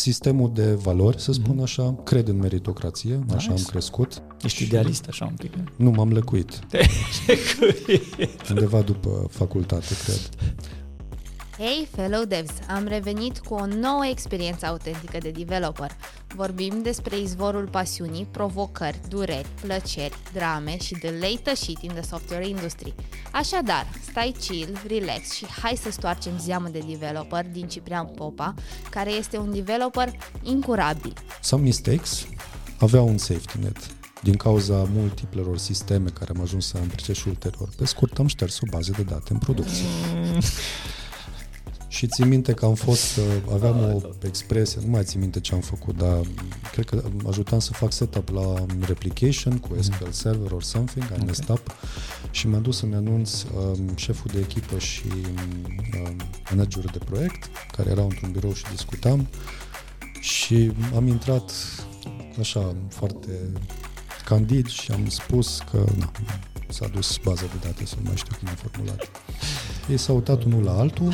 sistemul de valori, să spun așa, cred în meritocrație, așa Nice. am crescut. Ești idealist așa un pic. Nu, m-am lăcuit. Undeva după facultate, cred. Hey, fellow devs! Am revenit cu o nouă experiență autentică de developer. Vorbim despre izvorul pasiunii, provocări, dureri, plăceri, drame și the late shit in the software industry. Așadar, stai chill, relax și hai să stoarcem zeamă de developer din Ciprian Popa, care este un developer incurabil. Some mistakes aveau un safety net. Din cauza multiplelor sisteme care am ajuns să împlice și ulterior, pe scurt am șters o bază de date în producție. Și țin minte că am fost, uh, aveam o expresie, nu mai țin minte ce am făcut, dar cred că ajutam să fac setup la replication cu SQL Server or something, I messed up și m-am dus să-mi anunț um, șeful de echipă și um, managerul de proiect, care erau într-un birou și discutam și am intrat așa foarte candid și am spus că na, s-a dus baza de date, să nu mai știu cum am formulat. Ei s-au uitat unul la altul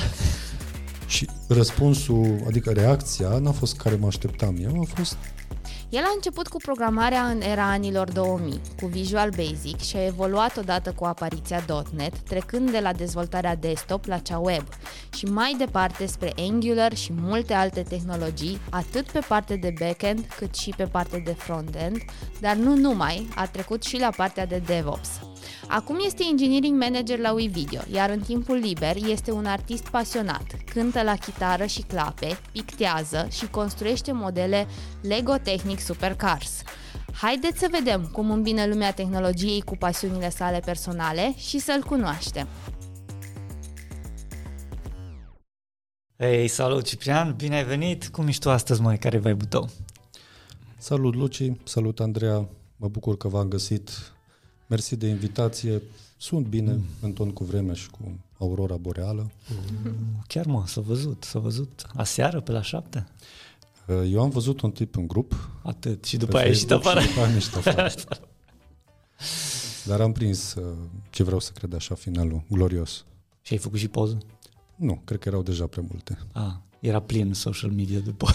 și răspunsul, adică reacția, n-a fost care mă așteptam eu, a fost El a început cu programarea în era anilor 2000, cu Visual Basic și a evoluat odată cu apariția .NET, trecând de la dezvoltarea desktop la cea web și mai departe spre Angular și multe alte tehnologii, atât pe parte de backend cât și pe parte de frontend, dar nu numai, a trecut și la partea de DevOps. Acum este engineering manager la WeVideo, iar în timpul liber este un artist pasionat, cântă la chitară și clape, pictează și construiește modele Lego Technic Supercars. Haideți să vedem cum îmbină lumea tehnologiei cu pasiunile sale personale și să-l cunoaștem. Hei, salut Ciprian, bine ai venit! Cum ești tu astăzi, mai care vai tău? Salut Luci, salut Andreea, mă bucur că v-am găsit. Mersi de invitație. Sunt bine, mm. în ton cu vremea și cu aurora boreală. Chiar mă, s-a văzut, s-a văzut aseară pe la șapte. Eu am văzut un tip în grup. Atât. Și după pe aia ieșit Facebook afară. Și după aia am ieșit afară. Dar am prins uh, ce vreau să cred așa finalul, glorios. Și ai făcut și poză? Nu, cred că erau deja prea multe. Ah, era plin social media după.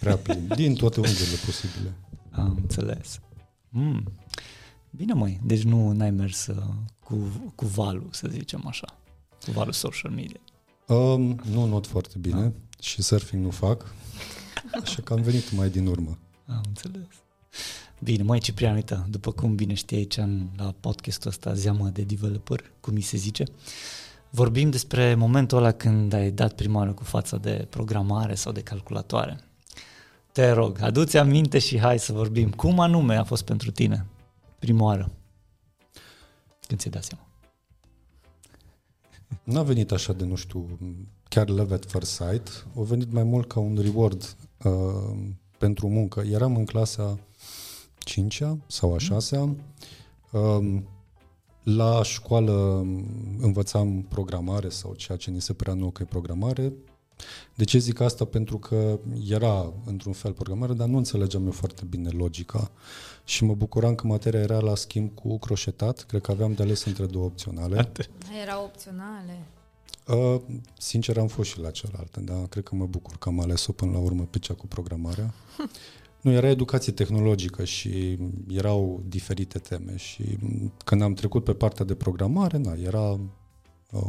Prea plin, din toate unghiurile posibile. Am înțeles. Mm. Bine, măi, deci nu n-ai mers uh, cu, cu valul, să zicem așa, cu valul social media. Um, nu not foarte bine ah. și surfing nu fac, așa că am venit mai din urmă. Am înțeles. Bine, mai Ciprian, uite, după cum bine știi aici în, la podcastul ăsta, Zeamă de Developer, cum mi se zice, vorbim despre momentul ăla când ai dat prima oară cu fața de programare sau de calculatoare. Te rog, adu-ți aminte și hai să vorbim. Cum anume a fost pentru tine prima oară? Când ți-ai dat seama? N-a venit așa de, nu știu, chiar love at first sight, a venit mai mult ca un reward uh, pentru muncă. Eram în clasa 5-a sau a 6-a. Uh, la școală învățam programare sau ceea ce ni se părea nou că e programare. De ce zic asta? Pentru că era într-un fel programare, dar nu înțelegeam eu foarte bine logica și mă bucuram că materia era la schimb cu croșetat. Cred că aveam de ales între două opționale. Erau opționale. Uh, sincer, am fost și la cealaltă, dar cred că mă bucur că am ales-o până la urmă pe cea cu programarea. Nu, era educație tehnologică și erau diferite teme și când am trecut pe partea de programare, na, era uh,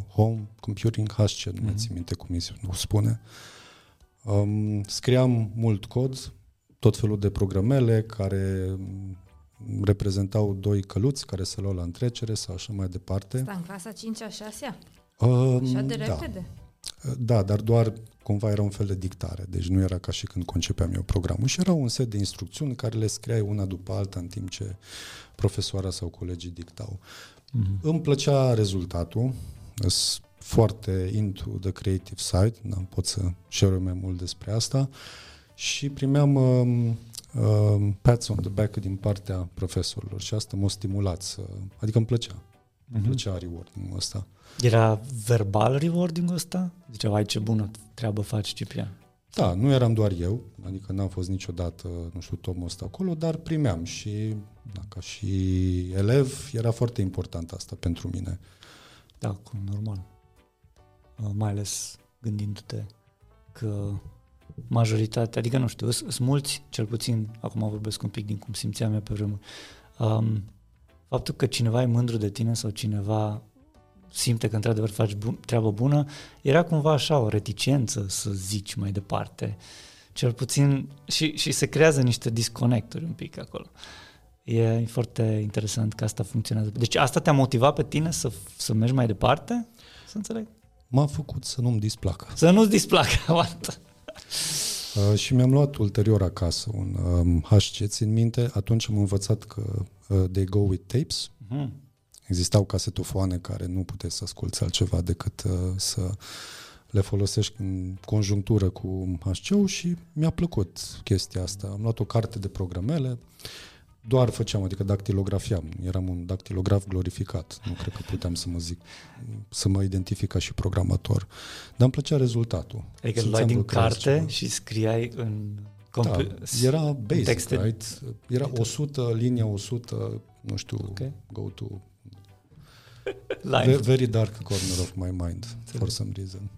home computing HC, nu mai țin minte cum se spune. Um, scriam mult cod, tot felul de programele care reprezentau doi căluți care se luau la întrecere sau așa mai departe. Asta în clasa 5-a, 6-a? Um, Așa de da. repede? Da, dar doar cumva era un fel de dictare, deci nu era ca și când concepeam eu programul și era un set de instrucțiuni care le scriai una după alta în timp ce profesoara sau colegii dictau. Mm-hmm. Îmi plăcea rezultatul, sunt foarte into the creative side, n-am pot să share mai mult despre asta și primeam um, um, pats on the back din partea profesorilor și asta m-a stimulat să, adică îmi plăcea. Îmi plăcea rewarding-ul ăsta. Era verbal rewarding-ul ăsta? Ziceau, ai ce bună treabă faci, Ciprian. Da, nu eram doar eu, adică n-am fost niciodată, nu știu, tomul ăsta acolo, dar primeam și, da, ca și elev, era foarte important asta pentru mine. Da, cum normal. Uh, Mai ales gândindu-te că majoritatea, adică nu știu, sunt mulți, cel puțin, acum vorbesc un pic din cum simțeam eu pe vremuri, um, faptul că cineva e mândru de tine sau cineva simte că într-adevăr faci bun, treabă bună, era cumva așa o reticență să zici mai departe. Cel puțin și, și se creează niște disconecturi un pic acolo. E foarte interesant că asta funcționează. Deci asta te-a motivat pe tine să, să mergi mai departe? Să înțeleg? M-a făcut să nu-mi displacă. Să nu-ți displacă, Uh, și mi-am luat ulterior acasă un um, HC, țin minte, atunci am învățat că uh, they go with tapes. Mm-hmm. Existau casetofoane care nu puteai să asculți altceva decât uh, să le folosești în conjunctură cu HC-ul și mi-a plăcut chestia asta. Am luat o carte de programele, doar făceam, adică dactilografiam. Eram un dactilograf glorificat. Nu cred că puteam să mă zic, să mă identific ca și programator. Dar îmi plăcea rezultatul. Adică îl luai din carte ceva. și scriai în comp- da, era basic, texte. right? Era 100, linia 100, nu știu, okay. go to Line. very dark corner of my mind, for some reason.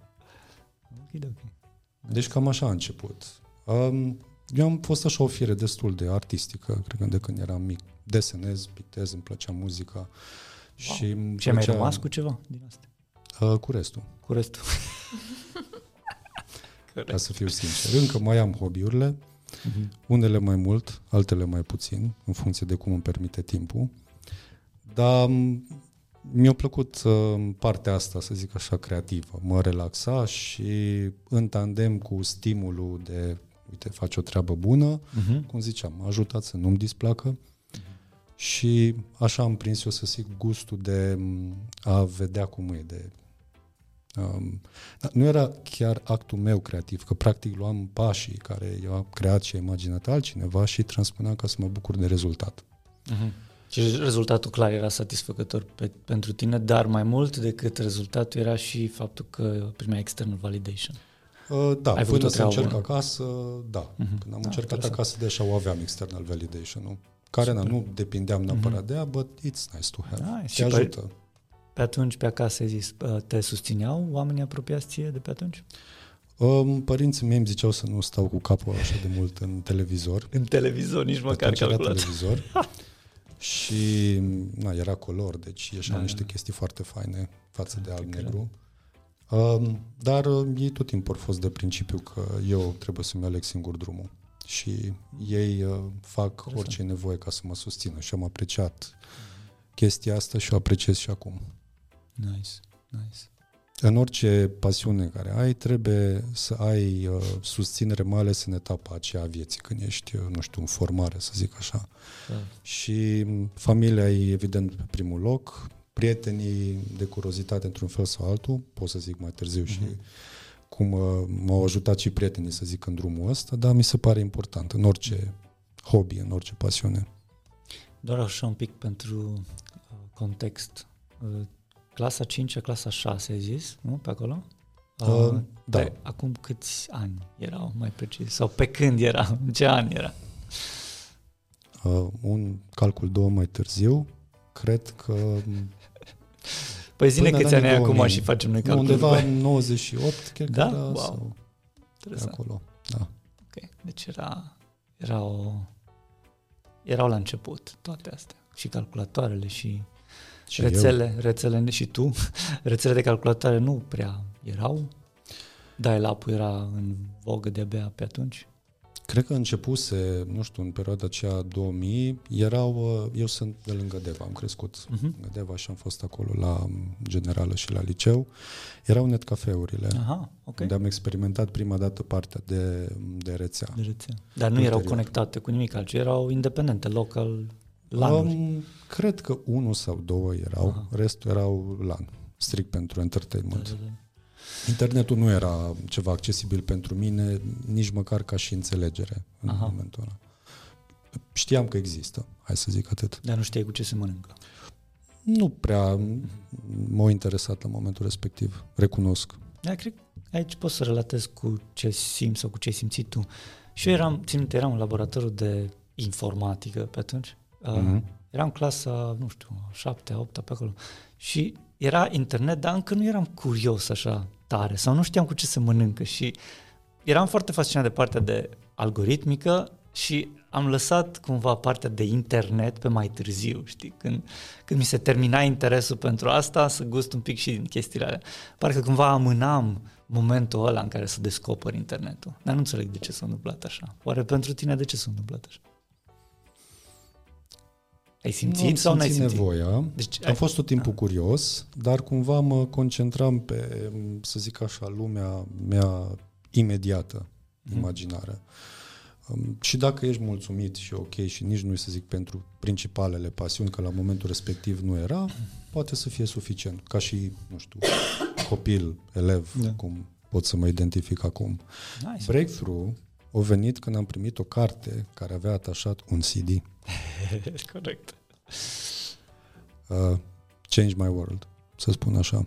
Okay, okay. Deci cam așa a început. Um, eu am fost așa o fire destul de artistică, cred că de când eram mic. Desenez, pictez, îmi plăcea muzica. Wow. Și, și plăcea... mai rămas cu ceva din asta? Uh, cu restul. Cu restul. Ca să fiu sincer. Încă mai am hobby-urile, uh-huh. unele mai mult, altele mai puțin, în funcție de cum îmi permite timpul. Dar mi-a plăcut uh, partea asta, să zic așa, creativă. Mă relaxa și în tandem cu stimulul de uite, faci o treabă bună, uh-huh. cum ziceam, m-a ajutat să nu-mi displacă uh-huh. și așa am prins eu să zic gustul de a vedea cum e, de Um, nu era chiar actul meu creativ, că practic luam pașii care eu am creat și imaginat altcineva și transpuneam ca să mă bucur de rezultat. Uh-huh. Și rezultatul clar era satisfăcător pe, pentru tine, dar mai mult decât rezultatul era și faptul că primea external validation. Uh, da, Ai până să încerc bună. acasă, da. Uh-huh. Când am da, încercat acasă, deja o aveam external validation, nu? Care na, nu depindeam neapărat uh-huh. de ea, but it's nice to have. Da, Te și ajută. Pe, pe atunci, pe acasă, ai zis, uh, te susțineau oamenii apropiați ție de pe atunci? Um, părinții mei îmi ziceau să nu stau cu capul așa de mult în televizor. În televizor, nici măcar calculat. televizor. și na, era color, deci ieșeau da, niște da. chestii foarte faine față de alb-negru. Um, dar uh, ei tot timpul au fost de principiu că eu trebuie să-mi aleg singur drumul și ei uh, fac Interesant. orice nevoie ca să mă susțină și am apreciat chestia asta și o apreciez și acum. Nice, nice. În orice pasiune care ai, trebuie să ai uh, susținere, mai ales în etapa aceea a vieții, când ești, uh, nu știu, în formare, să zic așa. Da. Și familia e evident pe primul loc, prietenii de curiozitate într-un fel sau altul, pot să zic mai târziu uh-huh. și mhm. cum uh, m-au ajutat și prietenii, să zic, în drumul ăsta, dar mi se pare important în orice hobby, în orice pasiune. Doar așa un pic pentru uh, context. Uh, clasa 5 clasa 6, ai zis, nu? Pe acolo? Uh, uh, da. Pe, acum câți ani erau, mai precis? Sau pe când era? În ce an era? Uh, un calcul două mai târziu, cred că Păi zine câți ani ai acum și facem noi calculul. Undeva în 98, cred da? că da. Wow. Sau Interesant. acolo, da. Ok, deci era, era o, erau la început toate astea. Și calculatoarele și, și rețele, eu. rețele și tu. Rețele de calculatoare nu prea erau. Dial-up era în vogă de-abia pe atunci. Cred că începuse, nu știu, în perioada aceea 2000, erau, uh, eu sunt de lângă Deva, am crescut uh-huh. lângă Deva și am fost acolo la generală și la liceu. Erau net cafeurile, Aha, okay. unde am experimentat prima dată partea de, de rețea. De rețea. Dar nu Ulterior. erau conectate cu nimic altceva, erau independente, local, lanuri. Um, cred că unul sau două erau, Aha. restul erau LAN, strict pentru entertainment. Da, da, da. Internetul nu era ceva accesibil pentru mine, nici măcar ca și înțelegere în Aha. momentul ăla. Știam că există, hai să zic atât. Dar nu știai cu ce se mănâncă. Nu prea m-a interesat la momentul respectiv, recunosc. Da, cred că aici poți să relatezi cu ce simți sau cu ce ai simțit tu. Și eu eram, țin eram în laboratorul de informatică pe atunci. Uh-huh. Eram clasa, nu știu, șaptea, opta pe acolo. Și era internet, dar încă nu eram curios așa tare sau nu știam cu ce să mănâncă și eram foarte fascinat de partea de algoritmică și am lăsat cumva partea de internet pe mai târziu, știi? Când, când mi se termina interesul pentru asta, să gust un pic și din chestiile alea. Parcă cumva amânam momentul ăla în care să descoper internetul. Dar nu înțeleg de ce s-a întâmplat așa. Oare pentru tine de ce s-a întâmplat așa? Ai simțit nu sau n-ai simțit? nevoia. Deci, am ai... fost tot timpul da. curios, dar cumva mă concentram pe, să zic așa, lumea mea imediată, mm. imaginară. Um, și dacă ești mulțumit și ok și nici nu să zic pentru principalele pasiuni, că la momentul respectiv nu era, poate să fie suficient. Ca și, nu știu, copil, elev, da. cum pot să mă identific acum. Nice. Breakthrough a venit când am primit o carte care avea atașat un CD. Corect. Uh, Change My World, să spun așa.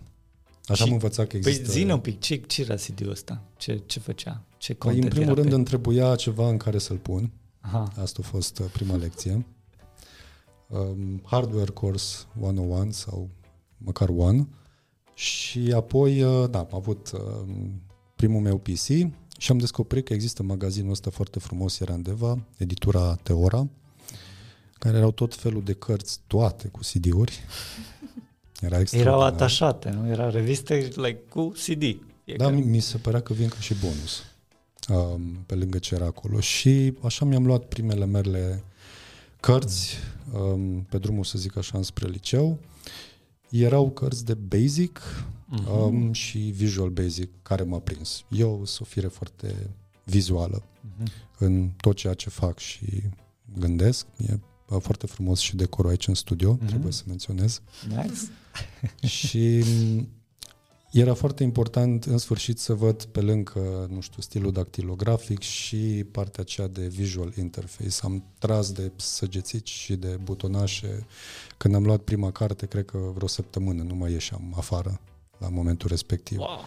Așa și, am învățat că păi există... Păi zi un pic, ce, ce era CD-ul ăsta? Ce, ce făcea? Ce păi, în primul rând pe... îmi trebuia ceva în care să-l pun. Aha. Asta a fost uh, prima lecție. Um, hardware Course 101 sau măcar One. Și apoi, uh, da, am avut uh, primul meu PC și am descoperit că există magazinul ăsta foarte frumos, era undeva, editura Teora, care erau tot felul de cărți, toate cu CD-uri. Era Erau atașate, nu? Era reviste like, cu CD. Da, mi, mi se părea că vin ca și bonus um, pe lângă ce era acolo. Și așa mi-am luat primele mele cărți um, pe drumul, să zic așa, spre liceu. Erau cărți de basic uh-huh. um, și visual basic care m-a prins. Eu sunt o fire foarte vizuală uh-huh. în tot ceea ce fac și gândesc. E foarte frumos și decorul aici în studio, uh-huh. trebuie să menționez. Nice. și era foarte important în sfârșit să văd pe lângă, nu știu, stilul dactilografic și partea aceea de visual interface. Am tras de săgețici și de butonașe. Când am luat prima carte, cred că vreo săptămână nu mai ieșeam afară la momentul respectiv. Wow.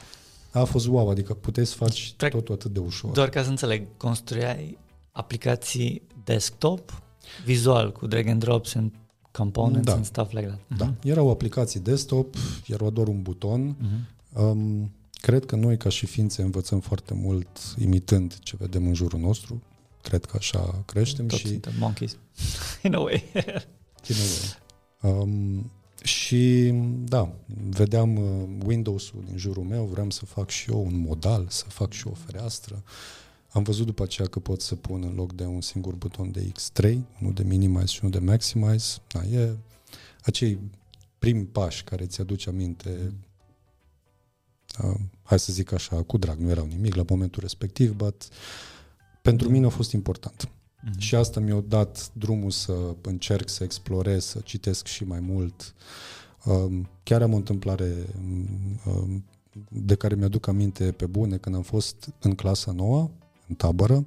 A fost wow, adică puteți să faci Trec, totul atât de ușor. Doar ca să înțeleg, construiai aplicații desktop, vizual, cu drag and drops and components da. and stuff like that. Da, uh-huh. erau aplicații desktop, era doar un buton. Uh-huh. Um, cred că noi, ca și ființe, învățăm foarte mult imitând ce vedem în jurul nostru. Cred că așa creștem Toți și... suntem monkeys, in a way. in a way. Um, și da, vedeam uh, Windows-ul din jurul meu, vreau să fac și eu un modal, să fac și eu o fereastră. Am văzut după aceea că pot să pun în loc de un singur buton de X3, unul de minimize și unul de maximize. Da, e acei primi pași care ți aduce aminte uh, hai să zic așa, cu drag, nu erau nimic la momentul respectiv, but pentru mine a fost important. Mm-hmm. Și asta mi-a dat drumul să încerc să explorez, să citesc și mai mult. Um, chiar am o întâmplare um, de care mi-aduc aminte pe bune când am fost în clasa nouă, în tabără,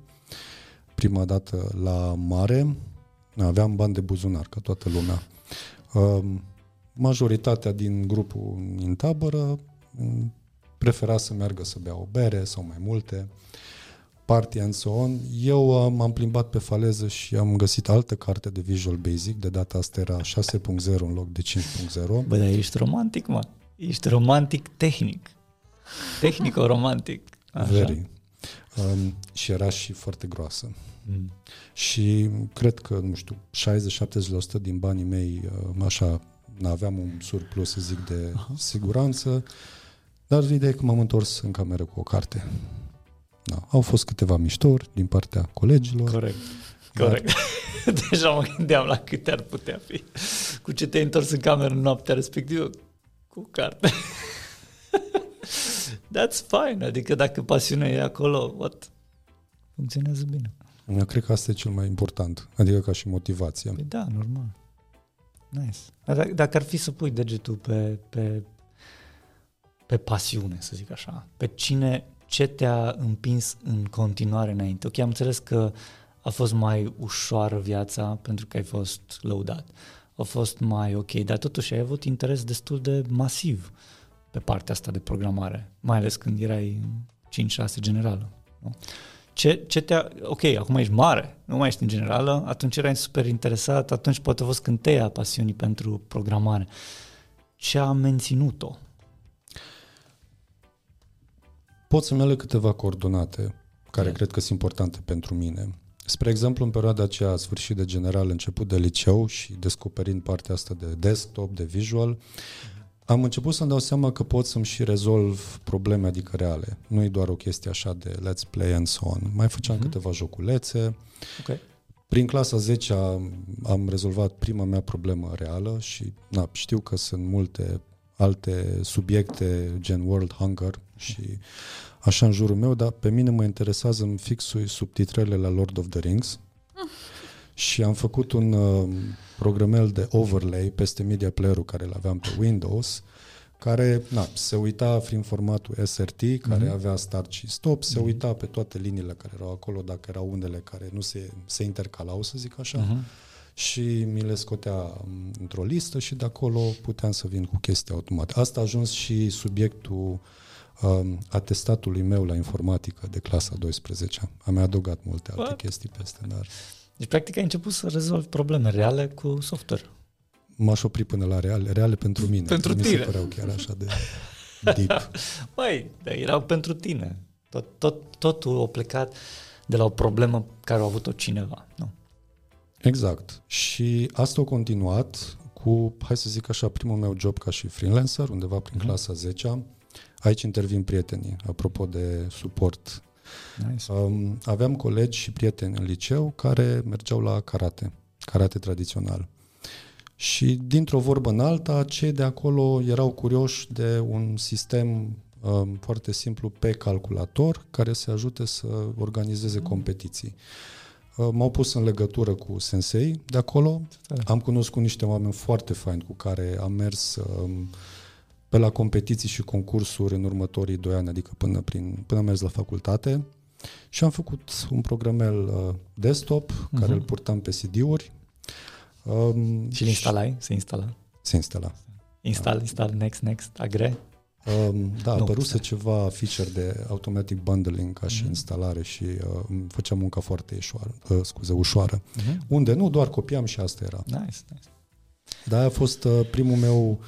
prima dată la mare, aveam bani de buzunar, ca toată lumea. Um, majoritatea din grupul în tabără prefera să meargă să bea o bere sau mai multe, party and so on. Eu uh, m-am plimbat pe faleză și am găsit altă carte de Visual Basic, de data asta era 6.0 în loc de 5.0. Bă, dar ești romantic, mă. Ești romantic tehnic. Tehnico-romantic. Așa. Very. Um, și era și foarte groasă. Mm. Și cred că, nu știu, 60-70% din banii mei, uh, așa, aveam un surplus, să zic, de Aha. siguranță dar ideea e că m-am întors în cameră cu o carte. Da. Au fost câteva miștori din partea colegilor. Corect. Corect. Dar... Deja mă gândeam la câte ar putea fi. Cu ce te-ai întors în cameră în noaptea respectivă? Cu carte. That's fine. Adică dacă pasiunea e acolo, what? Funcționează bine. Eu cred că asta e cel mai important. Adică ca și motivația. Păi da, normal. Nice. Dar dacă ar fi să pui degetul pe, pe pe pasiune, să zic așa, pe cine, ce te-a împins în continuare înainte. Ok, am înțeles că a fost mai ușoară viața pentru că ai fost lăudat. A fost mai ok, dar totuși ai avut interes destul de masiv pe partea asta de programare, mai ales când erai 5-6 generală. Nu? Ce, ce te ok, acum ești mare, nu mai ești în generală, atunci erai super interesat, atunci poate a fost cânteia pasiunii pentru programare. Ce a menținut-o? pot să-mi ale câteva coordonate. care Yeah. cred că sunt importante pentru mine. Spre exemplu, în perioada aceea, sfârșit de general, început de liceu și descoperind partea asta de desktop, de visual, am început să-mi dau seama că pot să-mi și rezolv probleme, adică reale. Nu e doar o chestie așa de let's play and so on. Mai făceam Mhm. câteva joculețe. Ok. Prin clasa 10 am, am rezolvat prima mea problemă reală și na, știu că sunt multe alte subiecte gen World Hunger și așa în jurul meu, dar pe mine mă interesează în fixul subtitrele la Lord of the Rings și am făcut un uh, programel de overlay peste media player-ul care îl aveam pe Windows care na, se uita prin formatul SRT, care Mhm. avea start și stop, se uita pe toate liniile care erau acolo, dacă erau undele care nu se, se intercalau, să zic așa, Mhm. și mi le scotea m, într-o listă și de acolo puteam să vin cu chestii automate. Asta a ajuns și subiectul um, atestatului meu la informatică de clasa 12 Am mai adăugat multe alte What? chestii peste, dar Deci, practic, ai început să rezolvi probleme reale cu software. m-aș opri până la reale, reale pentru mine. Pentru Mi tine. se păreau chiar așa de deep. Băi, dar erau pentru tine. Tot, tot, totul a plecat de la o problemă care a avut-o cineva. Nu? Exact. Și asta a continuat cu, hai să zic așa, primul meu job ca și freelancer, undeva prin Mhm. clasa 10 Aici intervin prietenii, apropo de suport. Nice. Um, aveam colegi și prieteni în liceu care mergeau la karate, karate tradițional. Și dintr-o vorbă în alta, cei de acolo erau curioși de un sistem um, foarte simplu pe calculator care să ajute să organizeze competiții. Uh, m-au pus în legătură cu sensei de acolo. Tare. Am cunoscut niște oameni foarte faini cu care am mers um, pe la competiții și concursuri în următorii doi ani, adică până, prin, până am mers la facultate. Și am făcut un programel uh, desktop uh-huh. care îl purtam pe CD-uri. Um, Și îl instalai? Se instala? Se instala. Install, install, next, next, agre? Um, da, Nu, apăruse stai. ceva feature de automatic bundling ca și Mhm. instalare și uh, îmi făcea munca foarte ușoară, uh, scuze, ușoară. Uh-huh. Unde nu, doar copiam și asta era. Nice, nice. Dar aia a fost uh, primul meu,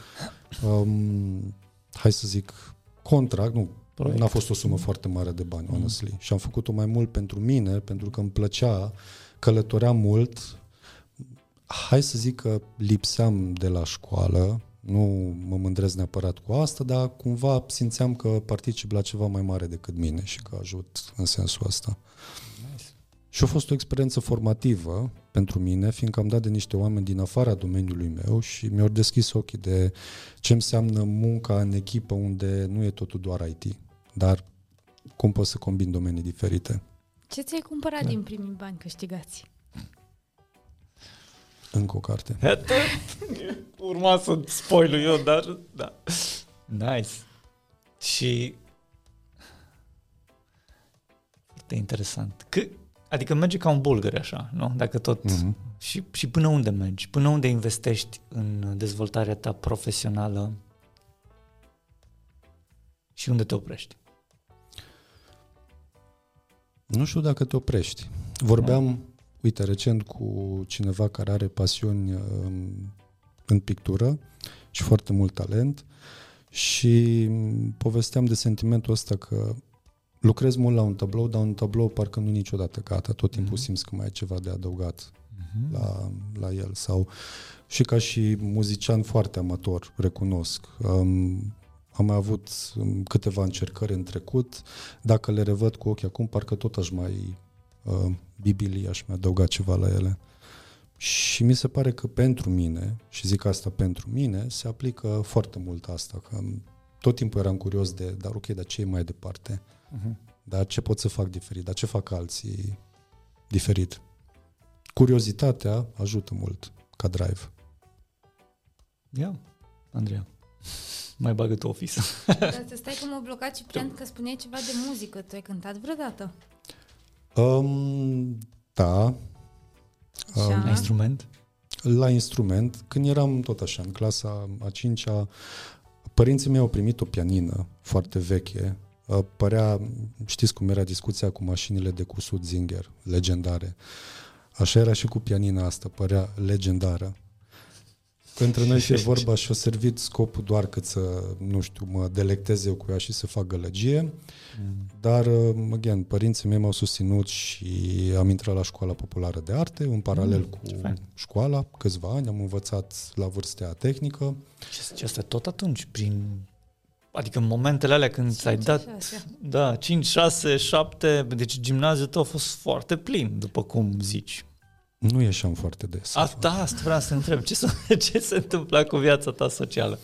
um, hai să zic, contract, nu, Proiect. n-a fost o sumă foarte mare de bani, honestly. Și am făcut-o mai mult pentru mine, pentru că îmi plăcea, călătoream mult, hai să zic că lipseam de la școală, nu mă mândresc neapărat cu asta, dar cumva simțeam că particip la ceva mai mare decât mine și că ajut în sensul ăsta. Nice. Și a fost o experiență formativă pentru mine, fiindcă am dat de niște oameni din afara domeniului meu și mi-au deschis ochii de ce înseamnă munca în echipă unde nu e totul doar IT, dar cum poți să combini domenii diferite. Ce ți-ai cumpărat Da. din primii bani câștigați? Încă o carte. Iată, urma să spoilu eu, dar da. Nice. Și foarte interesant. Că, adică merge ca un bulgăre așa, nu? Dacă tot... Mhm. Și, și până unde mergi? Până unde investești în dezvoltarea ta profesională și unde te oprești? Nu știu dacă te oprești. Vorbeam, uite, recent cu cineva care are pasiuni um, în pictură și foarte mult talent și um, povesteam de sentimentul ăsta că lucrez mult la un tablou, dar un tablou parcă nu niciodată gata. Tot timpul Mhm. simți că mai e ceva de adăugat Mm-hmm. la, la el. Sau și ca și muzician foarte amator, recunosc. Um, am mai avut um, câteva încercări în trecut. Dacă le revăd cu ochii acum, parcă tot aș mai uh, bibili, aș mai adăuga ceva la ele. Și mi se pare că pentru mine, și zic asta pentru mine, se aplică foarte mult asta. Că tot timpul eram curios de, dar ok, dar ce e mai departe? Mm-hmm. Dar ce pot să fac diferit? Dar ce fac alții diferit? Curiozitatea ajută mult ca drive. Ia, Andreea, mai bagă tu office. Dar să stai că m-a blocat Ciprian că spuneai ceva de muzică. Tu ai cântat vreodată? Um, da, Așa. La instrument? la instrument, când eram tot așa, în clasa a cincea, părinții mei au primit o pianină foarte veche. Uh, Părea, știți cum era discuția cu mașinile de cusut Zinger, legendare. Așa era și cu pianina asta, părea legendară. Între noi fie vorba și-a servit scopul doar cât să, nu știu, mă delectez eu cu ea și să fac gălăgie, mm. dar, again, părinții mei m-au susținut și am intrat la școala populară de arte, în paralel mm, cu școala, câțiva ani, am învățat la vârstea tehnică. Ce asta tot atunci, prin Adică în momentele alea când ți-ai dat 6. da, 5, 6, 7, deci gimnaziul tău a fost foarte plin, după cum zici. Nu ieșeam foarte des. Asta, asta vreau să întreb. Ce, ce se întâmpla cu viața ta socială?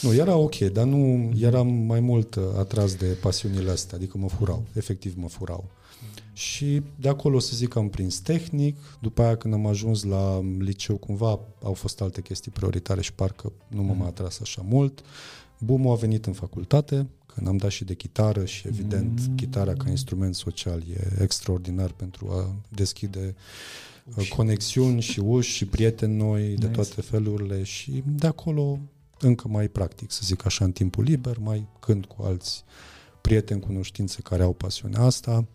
Nu, era ok, dar nu eram mai mult uh, atras de pasiunile astea, adică mă furau, efectiv mă furau. Și de acolo să zic că am prins tehnic, după aia când am ajuns la liceu cumva au fost alte chestii prioritare și parcă nu m-a mai atras așa mult. boom a venit în facultate, când am dat și de chitară și evident mm. chitara ca instrument social e extraordinar pentru a deschide uși. conexiuni și uși și prieteni noi nice. de toate felurile și de acolo încă mai practic, să zic așa, în timpul liber, mai cânt cu alți prieteni, cunoștințe care au pasiunea asta.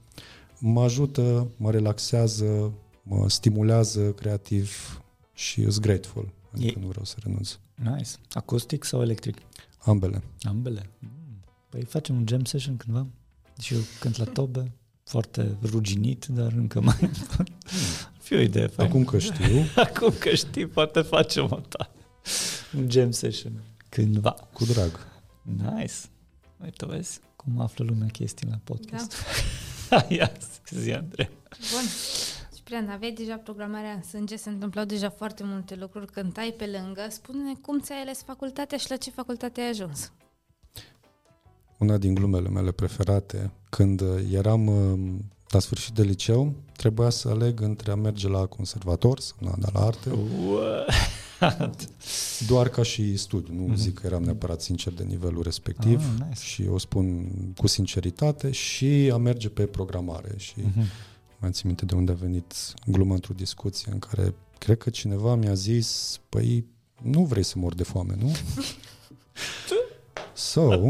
Mă ajută, mă relaxează, mă stimulează creativ și sunt grateful, adică e... nu vreau să renunț. Nice. Acustic sau electric? Ambele. Ambele. Păi facem un jam session cândva? Și eu cânt la tobe, foarte ruginit, dar încă mai... fi o idee faină. Acum că știu. Acum că știi, poate facem o ta. Un jam session. Cândva. Cu drag. Nice. Uite, vezi cum află lumea chestii la podcast. Da. Ia, zi, Andrei. Bun. Ciprian, aveai deja programarea în sânge, se întâmplau deja foarte multe lucruri, cântai pe lângă. Spune-ne cum ți-ai ales facultatea și la ce facultate ai ajuns? Una din glumele mele preferate, când eram la sfârșit de liceu, trebuia să aleg între a merge la conservator sau la, la arte. Doar ca și studiu, nu mm-hmm. zic că eram neapărat sincer de nivelul respectiv ah, nice. și o spun cu sinceritate și a merge pe programare și mm-hmm. mai țin minte de unde a venit gluma într-o discuție în care cred că cineva mi-a zis, păi nu vrei să mor de foame, nu? so,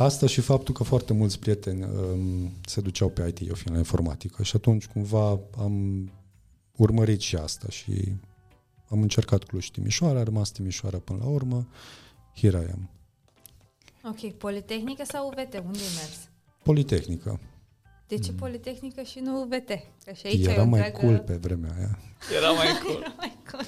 Asta și faptul că foarte mulți prieteni um, se duceau pe IT, eu fiind la informatică și atunci cumva am urmărit și asta și am încercat Cluj Timișoara, a rămas Timișoara până la urmă, here I am. Ok, Politehnică sau UVT? Unde ai mers? Politehnică. De ce mm. Politehnică și nu UVT? Că și aici Era mai întreagă... cool pe vremea aia. Era mai cool. Era mai cool.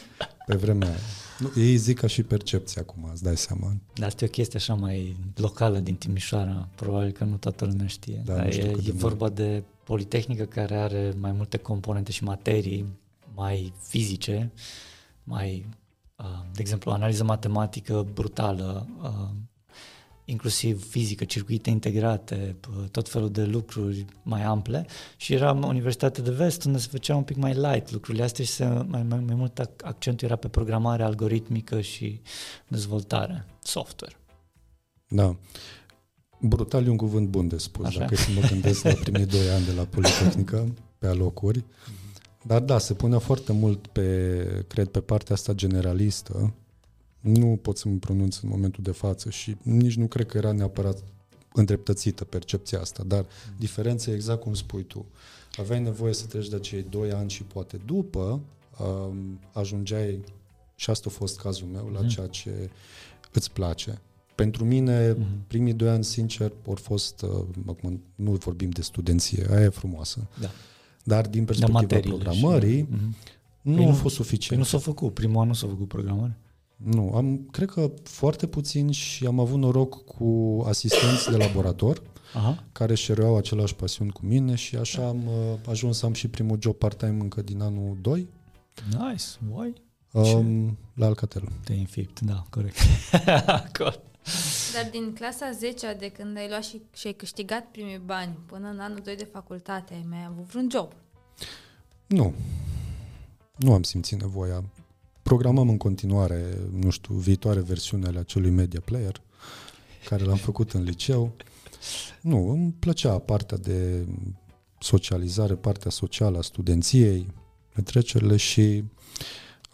Pe vremea aia. Nu, ei zic ca și percepție acum, îți dai seama. Dar asta e o chestie așa mai locală din Timișoara, probabil că nu toată lumea știe. Da, Dar e, e de vorba de Politehnică care are mai multe componente și materii mai fizice, mai, de exemplu, analiză matematică brutală, inclusiv fizică, circuite integrate, tot felul de lucruri mai ample și era Universitatea de Vest unde se făcea un pic mai light lucrurile astea și se, mai, mai, mai mult accentul era pe programare algoritmică și dezvoltare, software. Da. Brutal e un cuvânt bun de spus, Așa. dacă să mă gândesc la primii doi ani de la Politehnică, pe alocuri. Dar da, se pune foarte mult pe, cred, pe partea asta generalistă, nu pot să mă pronunț în momentul de față și nici nu cred că era neapărat îndreptățită percepția asta, dar mm. diferența e exact cum spui tu. Aveai nevoie să treci de acei doi ani și poate după um, ajungeai, și asta a fost cazul meu, mm. la ceea ce îți place. Pentru mine, mm. primii doi ani, sincer, au fost, uh, acum nu vorbim de studenție, aia e frumoasă, da. dar din perspectiva programării, și, mm-hmm. nu păi a fost suficient. Păi nu s-a făcut, primul an nu s-a făcut programare. Nu, am, cred că foarte puțin și am avut noroc cu asistenți de laborator Aha. care șeruiau același pasiuni cu mine și așa am uh, ajuns să am și primul job part-time încă din anul 2. Nice, why? Um, la Alcatel. Te infipt, da, corect. Dar din clasa 10 de când ai luat și, și ai câștigat primii bani până în anul 2 de facultate, ai mai avut vreun job? Nu. Nu am simțit nevoia programăm în continuare, nu știu, viitoare versiune ale acelui media player, care l-am făcut în liceu. Nu, îmi plăcea partea de socializare, partea socială a studenției, petrecerile și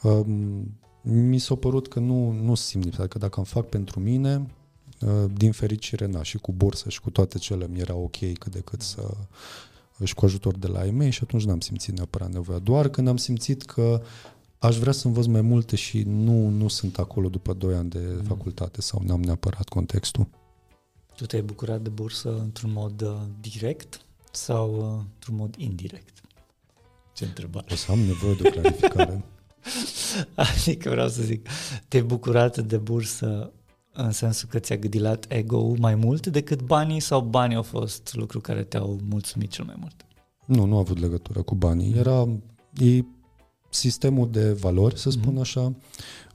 um, mi s-a părut că nu, nu simt lipsa, că dacă am fac pentru mine, uh, din fericire, na, și cu bursă și cu toate cele mi era ok cât de cât să și cu ajutor de la ei mei și atunci n-am simțit neapărat nevoia. Doar când am simțit că aș vrea să învăț mai multe și nu, nu sunt acolo după 2 ani de mm. facultate sau n-am neapărat contextul. Tu te-ai bucurat de bursă într-un mod uh, direct sau uh, într-un mod indirect? Ce întrebare. O să am nevoie de o clarificare. adică vreau să zic, te-ai bucurat de bursă în sensul că ți-a gâdilat ego mai mult decât banii sau banii au fost lucru care te-au mulțumit cel mai mult? Nu, nu a avut legătură cu banii. Era e sistemul de valori, să spun mm-hmm. așa.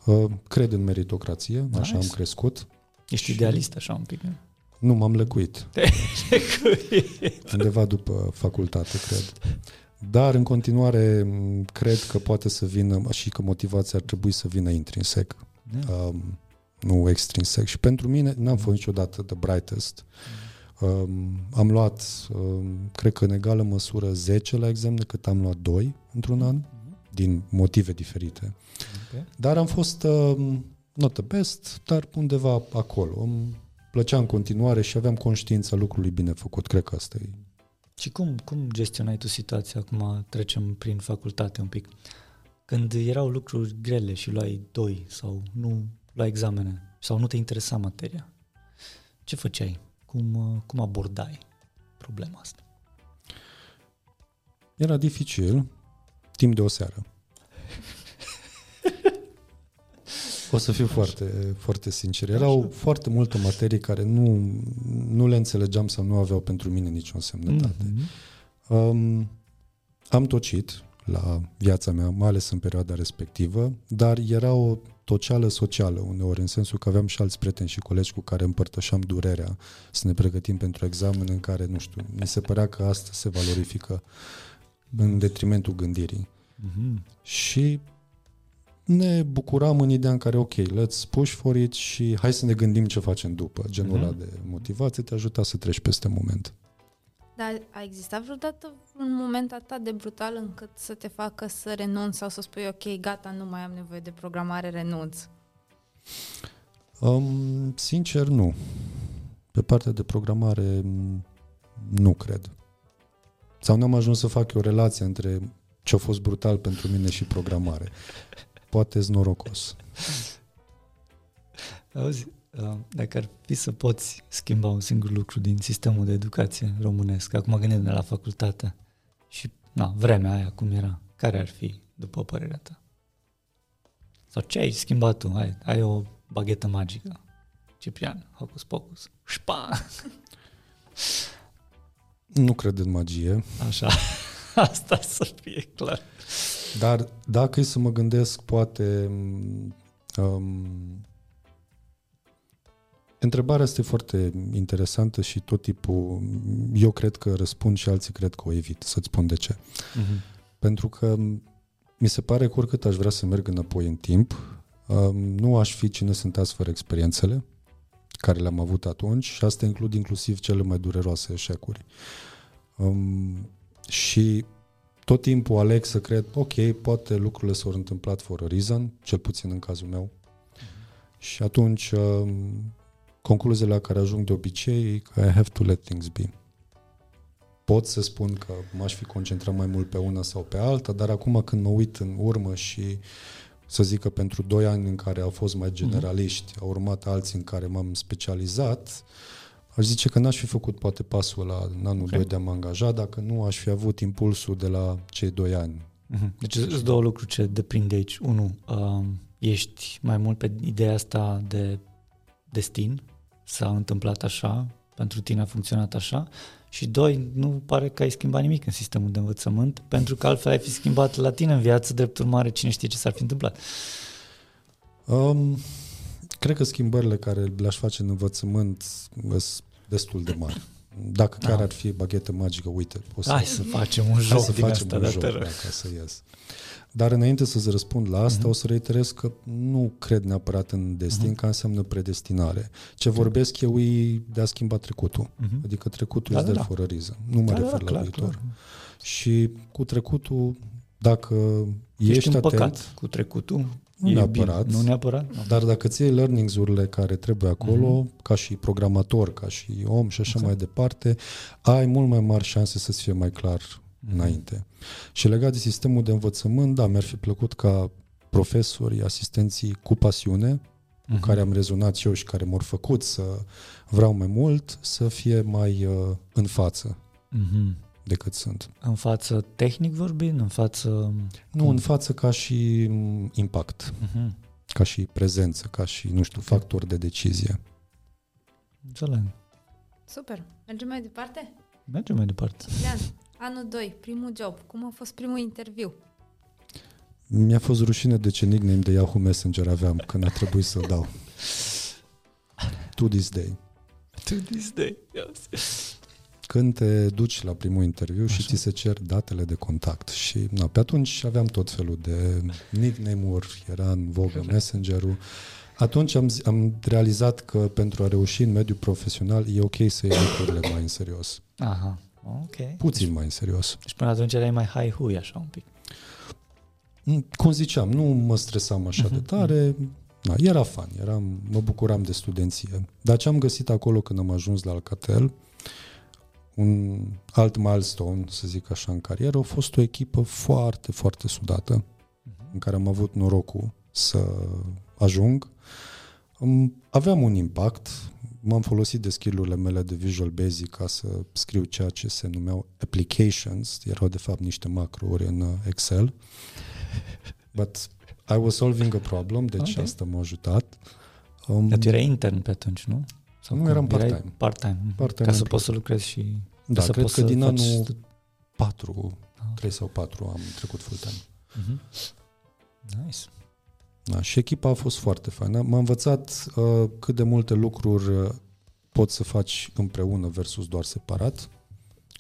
Uh, cred în meritocrație, nice. așa am crescut. Ești și... idealist așa un pic, nu? Nu, m-am lecuit. Undeva după facultate, cred. Dar în continuare cred că poate să vină și că motivația ar trebui să vină intrinsec, yeah. um, nu extrinsec. Și pentru mine n-am fost niciodată the brightest. Um, am luat, um, cred că în egală măsură 10 la examene cât am luat 2 într-un an, mm-hmm. Din motive diferite. Okay. Dar am fost um, not the best, dar undeva acolo. Îmi plăcea în continuare și aveam conștiința lucrului bine făcut. Cred că asta e și cum, cum gestionai tu situația, acum trecem prin facultate un pic, când erau lucruri grele și luai doi sau nu luai examene sau nu te interesa materia? Ce făceai? Cum, cum abordai problema asta? Era dificil, timp de o seară. O să fiu foarte, foarte sincer. Erau Așa. foarte multe materii care nu, nu le înțelegeam sau nu aveau pentru mine nicio însemnătate. Mm-hmm. Um, am tocit la viața mea, mai ales în perioada respectivă, dar era o toceală socială uneori, în sensul că aveam și alți prieteni și colegi cu care împărtășeam durerea să ne pregătim pentru examen în care, nu știu, mi se părea că asta se valorifică în detrimentul gândirii. Mm-hmm. Și ne bucuram în ideea în care, ok, let's push for it și hai să ne gândim ce facem după. Genul mm-hmm. ăla de motivație te ajuta să treci peste moment. Dar a existat vreodată un moment atât de brutal încât să te facă să renunți sau să spui, ok, gata, nu mai am nevoie de programare, renunț? Um, sincer, nu. Pe partea de programare, nu cred. Sau n-am ajuns să fac o relație între ce a fost brutal pentru mine și programare poate norocos. Auzi, uh, dacă ar fi să poți schimba un singur lucru din sistemul de educație românesc, acum gândind la facultate și na, vremea aia cum era, care ar fi, după părerea ta? Sau ce ai schimbat tu? Ai, ai o baghetă magică. Ciprian, hocus pocus. Șpa! Nu cred în magie. Așa. Asta să fie clar. Dar dacă e să mă gândesc, poate... Um, întrebarea este foarte interesantă și tot tipul... Eu cred că răspund și alții cred că o evit, să-ți spun de ce. Uh-huh. Pentru că mi se pare că oricât aș vrea să merg înapoi în timp, um, nu aș fi cine sunt azi fără experiențele care le-am avut atunci și asta includ inclusiv cele mai dureroase eșecuri. Um, și tot timpul aleg să cred, ok, poate lucrurile s-au întâmplat for a reason, cel puțin în cazul meu. Uh-huh. Și atunci uh, concluziile la care ajung de obicei că I have to let things be. Pot să spun că m-aș fi concentrat mai mult pe una sau pe alta, dar acum când mă uit în urmă și să zic că pentru doi ani în care au fost mai mhm. generaliști, uh-huh. au urmat alții în care m-am specializat, uh, Aș zice că n-aș fi făcut poate pasul la în anul okay. 2 de a mă angaja dacă nu aș fi avut impulsul de la cei 2 ani. Uh-huh. Deci sunt două lucruri ce depind de aici. Unu, uh, ești mai mult pe ideea asta de destin, s-a întâmplat așa, pentru tine a funcționat așa și doi, nu pare că ai schimbat nimic în sistemul de învățământ, pentru că altfel ai fi schimbat la tine în viață, drept urmare, cine știe ce s-ar fi întâmplat. Um, Cred că schimbările care le-aș face în învățământ sunt destul de mari. Dacă da. chiar ar fi baghetă magică, uite, o să, Hai să facem un joc să din facem asta, un joc, dacă să ies. Dar înainte să-ți răspund la asta, uh-huh. o să reiterez că nu cred neapărat în destin, uh-huh. că înseamnă predestinare. Ce okay. vorbesc eu e de a schimba trecutul. Uh-huh. Adică trecutul da, este da, da. riză. Nu mă da, refer da, la clar, viitor. Clar. Și cu trecutul, dacă ești, ești atent... păcat cu trecutul, nu e neapărat. Bine. Nu neapărat. Dar dacă ți iei learnings-urile care trebuie acolo, uh-huh. ca și programator, ca și om și așa exact. mai departe, ai mult mai mari șanse să-ți fie mai clar uh-huh. Înainte. Și legat de sistemul de învățământ, da, mi-ar fi plăcut ca profesori, asistenții cu pasiune, uh-huh. cu care am rezonat și eu și care m-au făcut să vreau mai mult, să fie mai uh, în față uh-huh. decât sunt. În față tehnic vorbind? În față... Nu, în față ca și mm, impact, uh-huh. ca și prezență, ca și, nu știu, factor de decizie. Înțeleg. Super. Mergem mai departe? Mergem mai departe. Lean, anul 2, primul job. Cum a fost primul interviu? Mi-a fost rușine de ce nickname de Yahoo Messenger aveam când a trebuit să-l dau. To this day. To this day, yes. Când te duci la primul interviu Așa. și ți se cer datele de contact. Și na, pe atunci aveam tot felul de nickname-uri, era în vogă Messenger-ul. Atunci am, am realizat că pentru a reuși în mediul profesional e ok să iei lucrurile mai în serios. Aha, ok. Puțin mai în serios. Deci până atunci erai mai high hui așa un pic. Mm, cum ziceam, nu mă stresam așa uh-huh. de mhm, tare, da, era fan, eram, mă bucuram de studenție. Dar ce am găsit acolo când am ajuns la Alcatel, un alt milestone, să zic așa, în carieră, a fost o echipă foarte, foarte sudată, uh-huh. în care am avut norocul să ajung. Aveam un impact, m-am folosit de skill-urile mele de Visual Basic ca să scriu ceea ce se numeau applications, erau de fapt niște macrouri în Excel. But I was solving a problem, deci okay. asta m-a ajutat. Um, Dar tu erai intern pe atunci, nu? Sau nu, cum? eram part-time. Part-time. part-time. Ca să poți să lucrezi și... Da, să cred că din faci... anul 4, ah. 3 sau 4 am trecut full-time. Uh-huh. Nice. Da, și echipa a fost foarte faină. M-a învățat uh, cât de multe lucruri uh, poți să faci împreună versus doar separat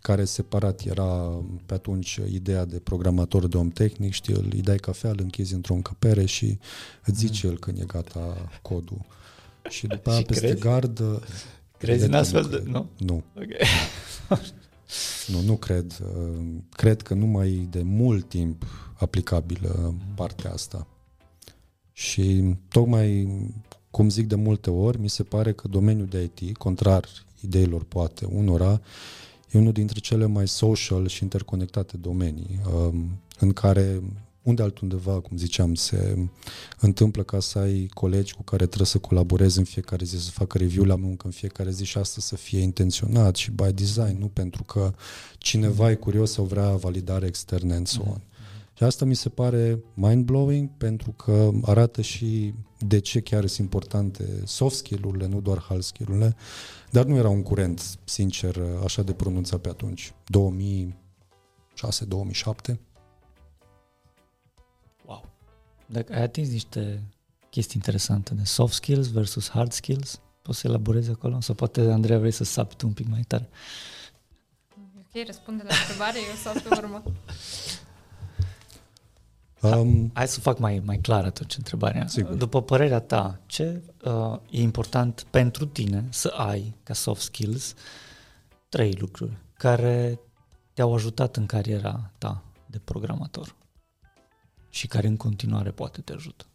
care separat era pe atunci ideea de programator de om tehnic, știi, îi dai cafea, îl închizi într-o încăpere și îți zice el când e gata codul. Și după aia peste crezi? gard... Crezi în astfel de... Nu? Nu. Okay. nu, nu cred. Cred că nu mai de mult timp aplicabilă partea asta. Și tocmai, cum zic de multe ori, mi se pare că domeniul de IT, contrar ideilor poate unora, e unul dintre cele mai social și interconectate domenii um, în care unde altundeva, cum ziceam, se întâmplă ca să ai colegi cu care trebuie să colaborezi în fiecare zi, să facă review la muncă în fiecare zi și asta să fie intenționat și by design, nu pentru că cineva e curios sau vrea validare externă and so on. Mm-hmm. Și asta mi se pare mind-blowing pentru că arată și de ce chiar sunt importante soft skill-urile, nu doar hard skill-urile, dar nu era un curent, sincer, așa de pronunțat pe atunci. 2006-2007. Wow. Dacă ai atins niște chestii interesante de soft skills versus hard skills, poți să elaborezi acolo? Sau poate, Andreea, vrei să sapi tu un pic mai tare? Ok, răspunde la întrebare, eu sau pe urmă. Um, Hai să fac mai, mai clar atunci întrebarea. Sigur. După părerea ta, ce uh, e important pentru tine să ai ca soft skills trei lucruri care te-au ajutat în cariera ta de programator și care în continuare poate te ajută?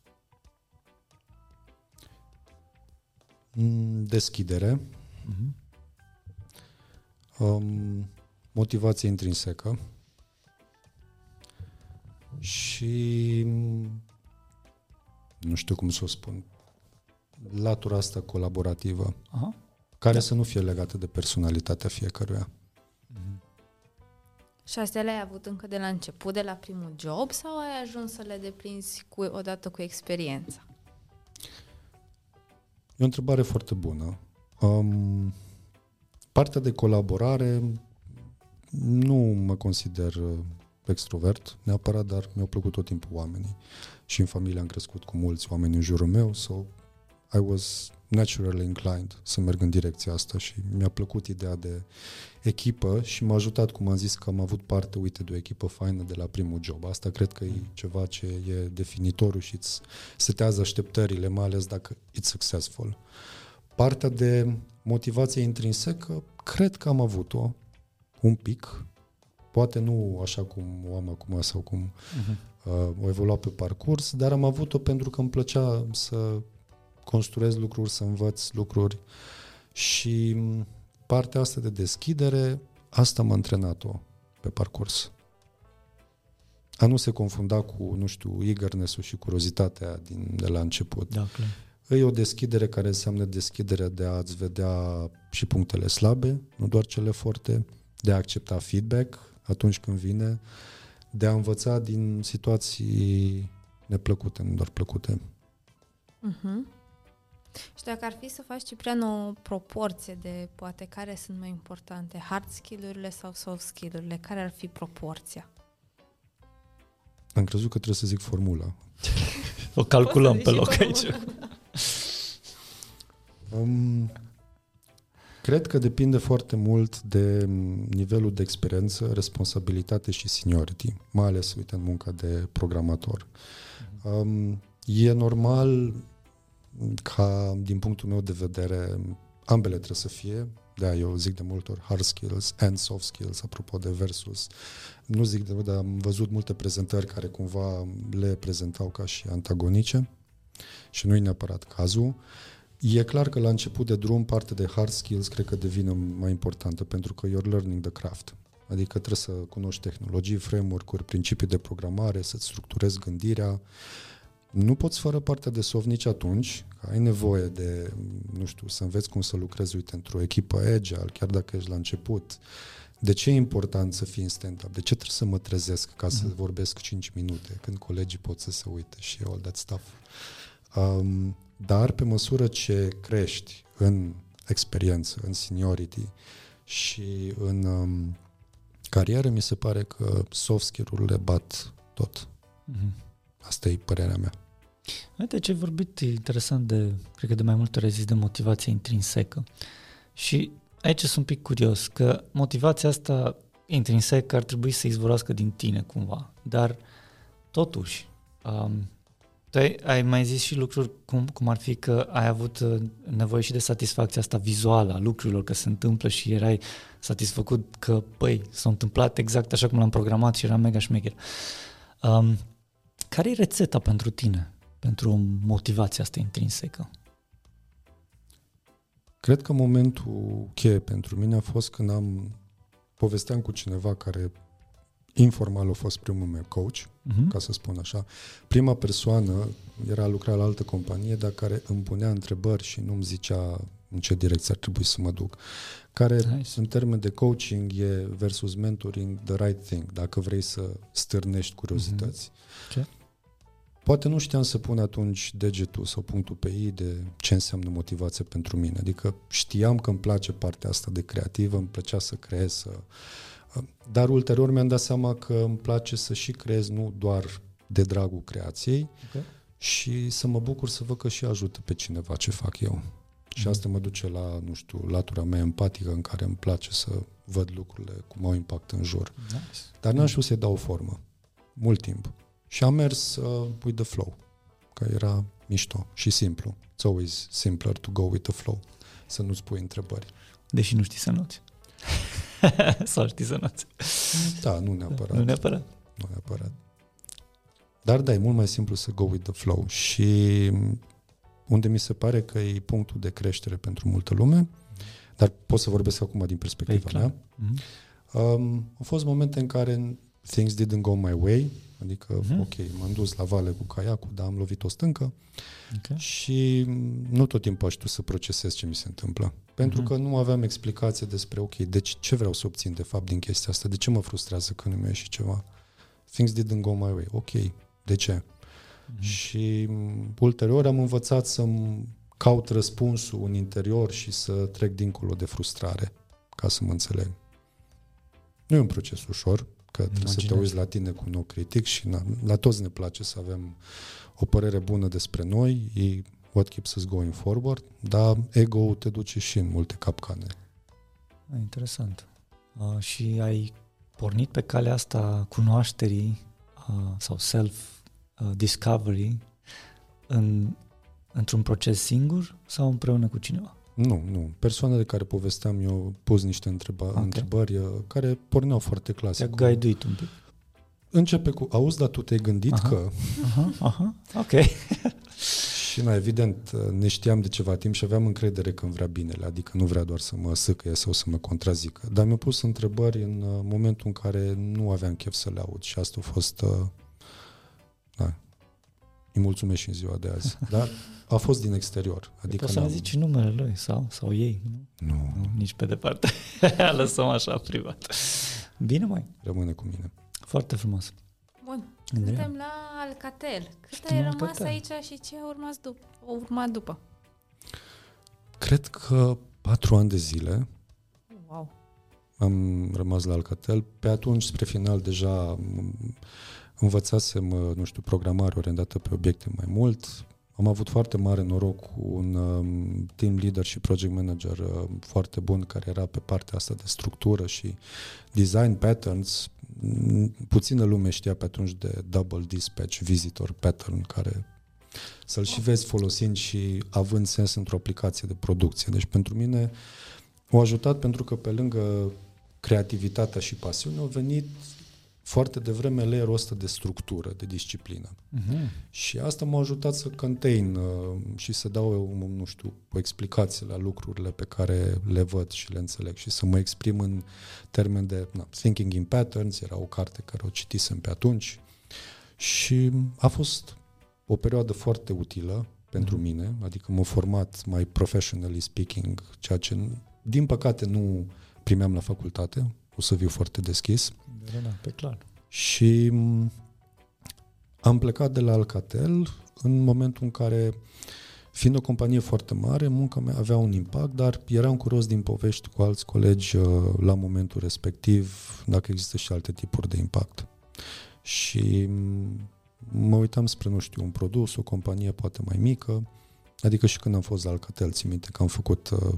Mm, deschidere, uh-huh. um, motivație intrinsecă, și nu știu cum să o spun, latura asta colaborativă, Aha. care da. să nu fie legată de personalitatea fiecăruia. Mm-hmm. Și astea le-ai avut încă de la început, de la primul job, sau ai ajuns să le deprinzi cu, odată cu experiența? E o întrebare foarte bună. Um, partea de colaborare nu mă consider extrovert neapărat, dar mi-au plăcut tot timpul oamenii. Și în familie am crescut cu mulți oameni în jurul meu, so I was naturally inclined să merg în direcția asta și mi-a plăcut ideea de echipă și m-a ajutat, cum am zis, că am avut parte, uite, de o echipă faină de la primul job. Asta cred că e ceva ce e definitoriu și îți setează așteptările, mai ales dacă it's successful. Partea de motivație intrinsecă, cred că am avut-o un pic, Poate nu așa cum o am acum sau cum uh-huh. uh, o evoluat pe parcurs, dar am avut-o pentru că îmi plăcea să construiesc lucruri, să învăț lucruri și partea asta de deschidere, asta m-a antrenat-o pe parcurs. a nu se confunda cu, nu știu, eagerness-ul și curiozitatea din, de la început. Da, clar. E o deschidere care înseamnă deschiderea de a-ți vedea și punctele slabe, nu doar cele forte, de a accepta feedback atunci când vine, de a învăța din situații neplăcute, nu doar plăcute. Uh-huh. Și dacă ar fi să faci, Ciprian, o proporție de poate care sunt mai importante, hard skill-urile sau soft skill-urile, care ar fi proporția? Am crezut că trebuie să zic formula. O calculăm pe loc aici. Um, cred că depinde foarte mult de nivelul de experiență, responsabilitate și seniority, mai ales, uite, în munca de programator. Um, e normal ca, din punctul meu de vedere, ambele trebuie să fie, de eu zic de multe ori hard skills and soft skills, apropo de versus. Nu zic de dar am văzut multe prezentări care cumva le prezentau ca și antagonice și nu e neapărat cazul. E clar că la început de drum partea de hard skills cred că devine mai importantă pentru că you're learning the craft. Adică trebuie să cunoști tehnologii, framework-uri, principii de programare, să-ți structurezi gândirea. Nu poți fără partea de soft nici atunci, că ai nevoie de, nu știu, să înveți cum să lucrezi, uite, într-o echipă agile, chiar dacă ești la început. De ce e important să fii în stand-up? De ce trebuie să mă trezesc ca să mm. vorbesc 5 minute, când colegii pot să se uite și all that stuff? Um, dar pe măsură ce crești în experiență, în seniority și în um, carieră, mi se pare că soft skill-urile bat tot. Mm-hmm. Asta e părerea mea. Uite ce ai vorbit interesant de, cred că de mai multe ori zis de motivație intrinsecă. Și aici sunt un pic curios, că motivația asta intrinsecă ar trebui să izvorască din tine cumva, dar totuși, um, tu ai, ai mai zis și lucruri cum, cum ar fi că ai avut uh, nevoie și de satisfacția asta vizuală a lucrurilor, că se întâmplă și erai satisfăcut că, păi, s-a întâmplat exact așa cum l-am programat și era mega șmecher. Um, care e rețeta pentru tine, pentru motivația asta intrinsecă? Cred că momentul cheie pentru mine a fost când am povesteam cu cineva care informal a fost primul meu coach, uh-huh. ca să spun așa. Prima persoană era lucra la altă companie, dar care îmi punea întrebări și nu îmi zicea în ce direcție ar trebui să mă duc. Care, nice. în termen de coaching, e versus mentoring the right thing, dacă vrei să stârnești curiozități. Uh-huh. Okay. Poate nu știam să pun atunci degetul sau punctul pe ei de ce înseamnă motivație pentru mine. Adică știam că îmi place partea asta de creativă, îmi plăcea să creez, să dar ulterior mi-am dat seama că îmi place să și creez nu doar de dragul creației okay. și să mă bucur să văd că și ajută pe cineva ce fac eu. Mm-hmm. Și mhm. asta mă duce la, nu știu, latura mea empatică în care îmi place să văd lucrurile cum au impact în jur. Nice. Dar n-am știut să-i dau formă. Mult timp. Și am mers uh, with the flow. Că era mișto și simplu. It's always simpler to go with the flow. Să nu-ți pui întrebări. Deși nu știi să noți. Sau știi să noți. Da, nu neapărat. Nu neapărat. Nu neapărat. Dar da, e mult mai simplu să go with the flow și unde mi se pare că e punctul de creștere pentru multă lume, dar pot să vorbesc acum din perspectiva mea. Mm-hmm. Um, au fost momente în care things didn't go my way, adică, mm-hmm. ok, m-am dus la vale cu caiacul, dar am lovit o stâncă okay. și nu tot timpul aș tu să procesez ce mi se întâmplă. Pentru mm-hmm. că nu aveam explicație despre, ok, deci ce vreau să obțin de fapt din chestia asta, de ce mă frustrează când nu mi și ceva. Things didn't go my way. Ok, de ce? Mm-hmm. Și ulterior am învățat să-mi caut răspunsul în interior și să trec dincolo de frustrare, ca să mă înțeleg. Nu e un proces ușor, că trebuie Imaginez. să te uiți la tine cu un nou critic și na, la toți ne place să avem o părere bună despre noi, e what keeps us going forward, dar ego te duce și în multe capcane. Interesant. Uh, și ai pornit pe calea asta cunoașterii uh, sau self-discovery în, într-un proces singur sau împreună cu cineva? Nu, nu. Persoanele care povesteam eu pus niște întreba- okay. întrebări uh, care porneau foarte clasic. Te-a guiduit un pic. Începe cu, auzi, dar tu te-ai gândit aha, că... Aha, aha, ok. Și, na, evident, ne știam de ceva timp și aveam încredere că îmi vrea binele, adică nu vrea doar să mă sâcăie sau să mă contrazică. Dar mi-a pus întrebări în uh, momentul în care nu aveam chef să le aud și asta a fost... Uh, da, îi mulțumesc și în ziua de azi. Dar a fost din exterior. Adică Poți să ne zici numele lui sau, sau ei, nu? Nu. nu nici pe departe. Lăsăm așa privat. Bine, mai. Rămâne cu mine. Foarte frumos. Bun. Andreea. Suntem la Alcatel. Cât ai rămas Alcatel. aici și ce a urmat, după, a urmat după? Cred că patru ani de zile. Wow. Am rămas la Alcatel. Pe atunci, spre final, deja învățasem, nu știu, programare orientată pe obiecte mai mult. Am avut foarte mare noroc cu un um, team leader și project manager uh, foarte bun care era pe partea asta de structură și design patterns. Puțină lume știa pe atunci de double dispatch visitor pattern care să-l și vezi folosind și având sens într-o aplicație de producție. Deci pentru mine o ajutat pentru că pe lângă creativitatea și pasiunea au venit foarte devreme layerul ăsta de structură, de disciplină. Uh-huh. Și asta m-a ajutat să contain uh, și să dau, nu știu, o explicație la lucrurile pe care le văd și le înțeleg și să mă exprim în termen de na, Thinking in Patterns, era o carte care o citisem pe atunci și a fost o perioadă foarte utilă pentru uh-huh. mine, adică m-a format mai professionally speaking, ceea ce din păcate nu primeam la facultate, o să fiu foarte deschis. Da, da, pe clar. Și am plecat de la Alcatel în momentul în care, fiind o companie foarte mare, munca mea avea un impact, dar eram curios din povești cu alți colegi uh, la momentul respectiv dacă există și alte tipuri de impact. Și mă uitam spre, nu știu, un produs, o companie poate mai mică, adică și când am fost la Alcatel, țin minte că am făcut uh,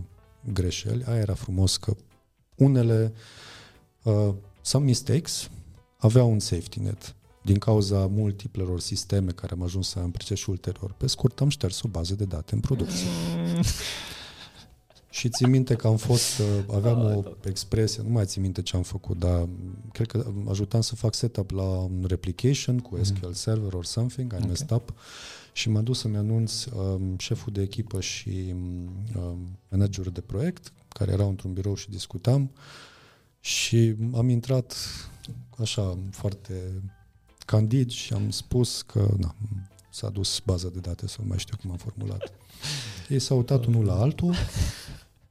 greșeli, aia era frumos că unele uh, some mistakes aveau un safety net din cauza multiplelor sisteme care am ajuns să am și ulterior. Pe scurt, am șters o bază de date în producție. și țin minte că am fost, uh, aveam o expresie, nu mai țin minte ce am făcut, dar cred că ajutam să fac setup la un replication cu mhm. SQL Server or something, I okay. messed up și m-am dus să-mi anunț um, șeful de echipă și um, managerul de proiect, care erau într-un birou și discutam, și am intrat așa foarte candid și am spus că na, s-a dus baza de date, să nu mai știu cum am formulat. Ei s-au uitat unul la altul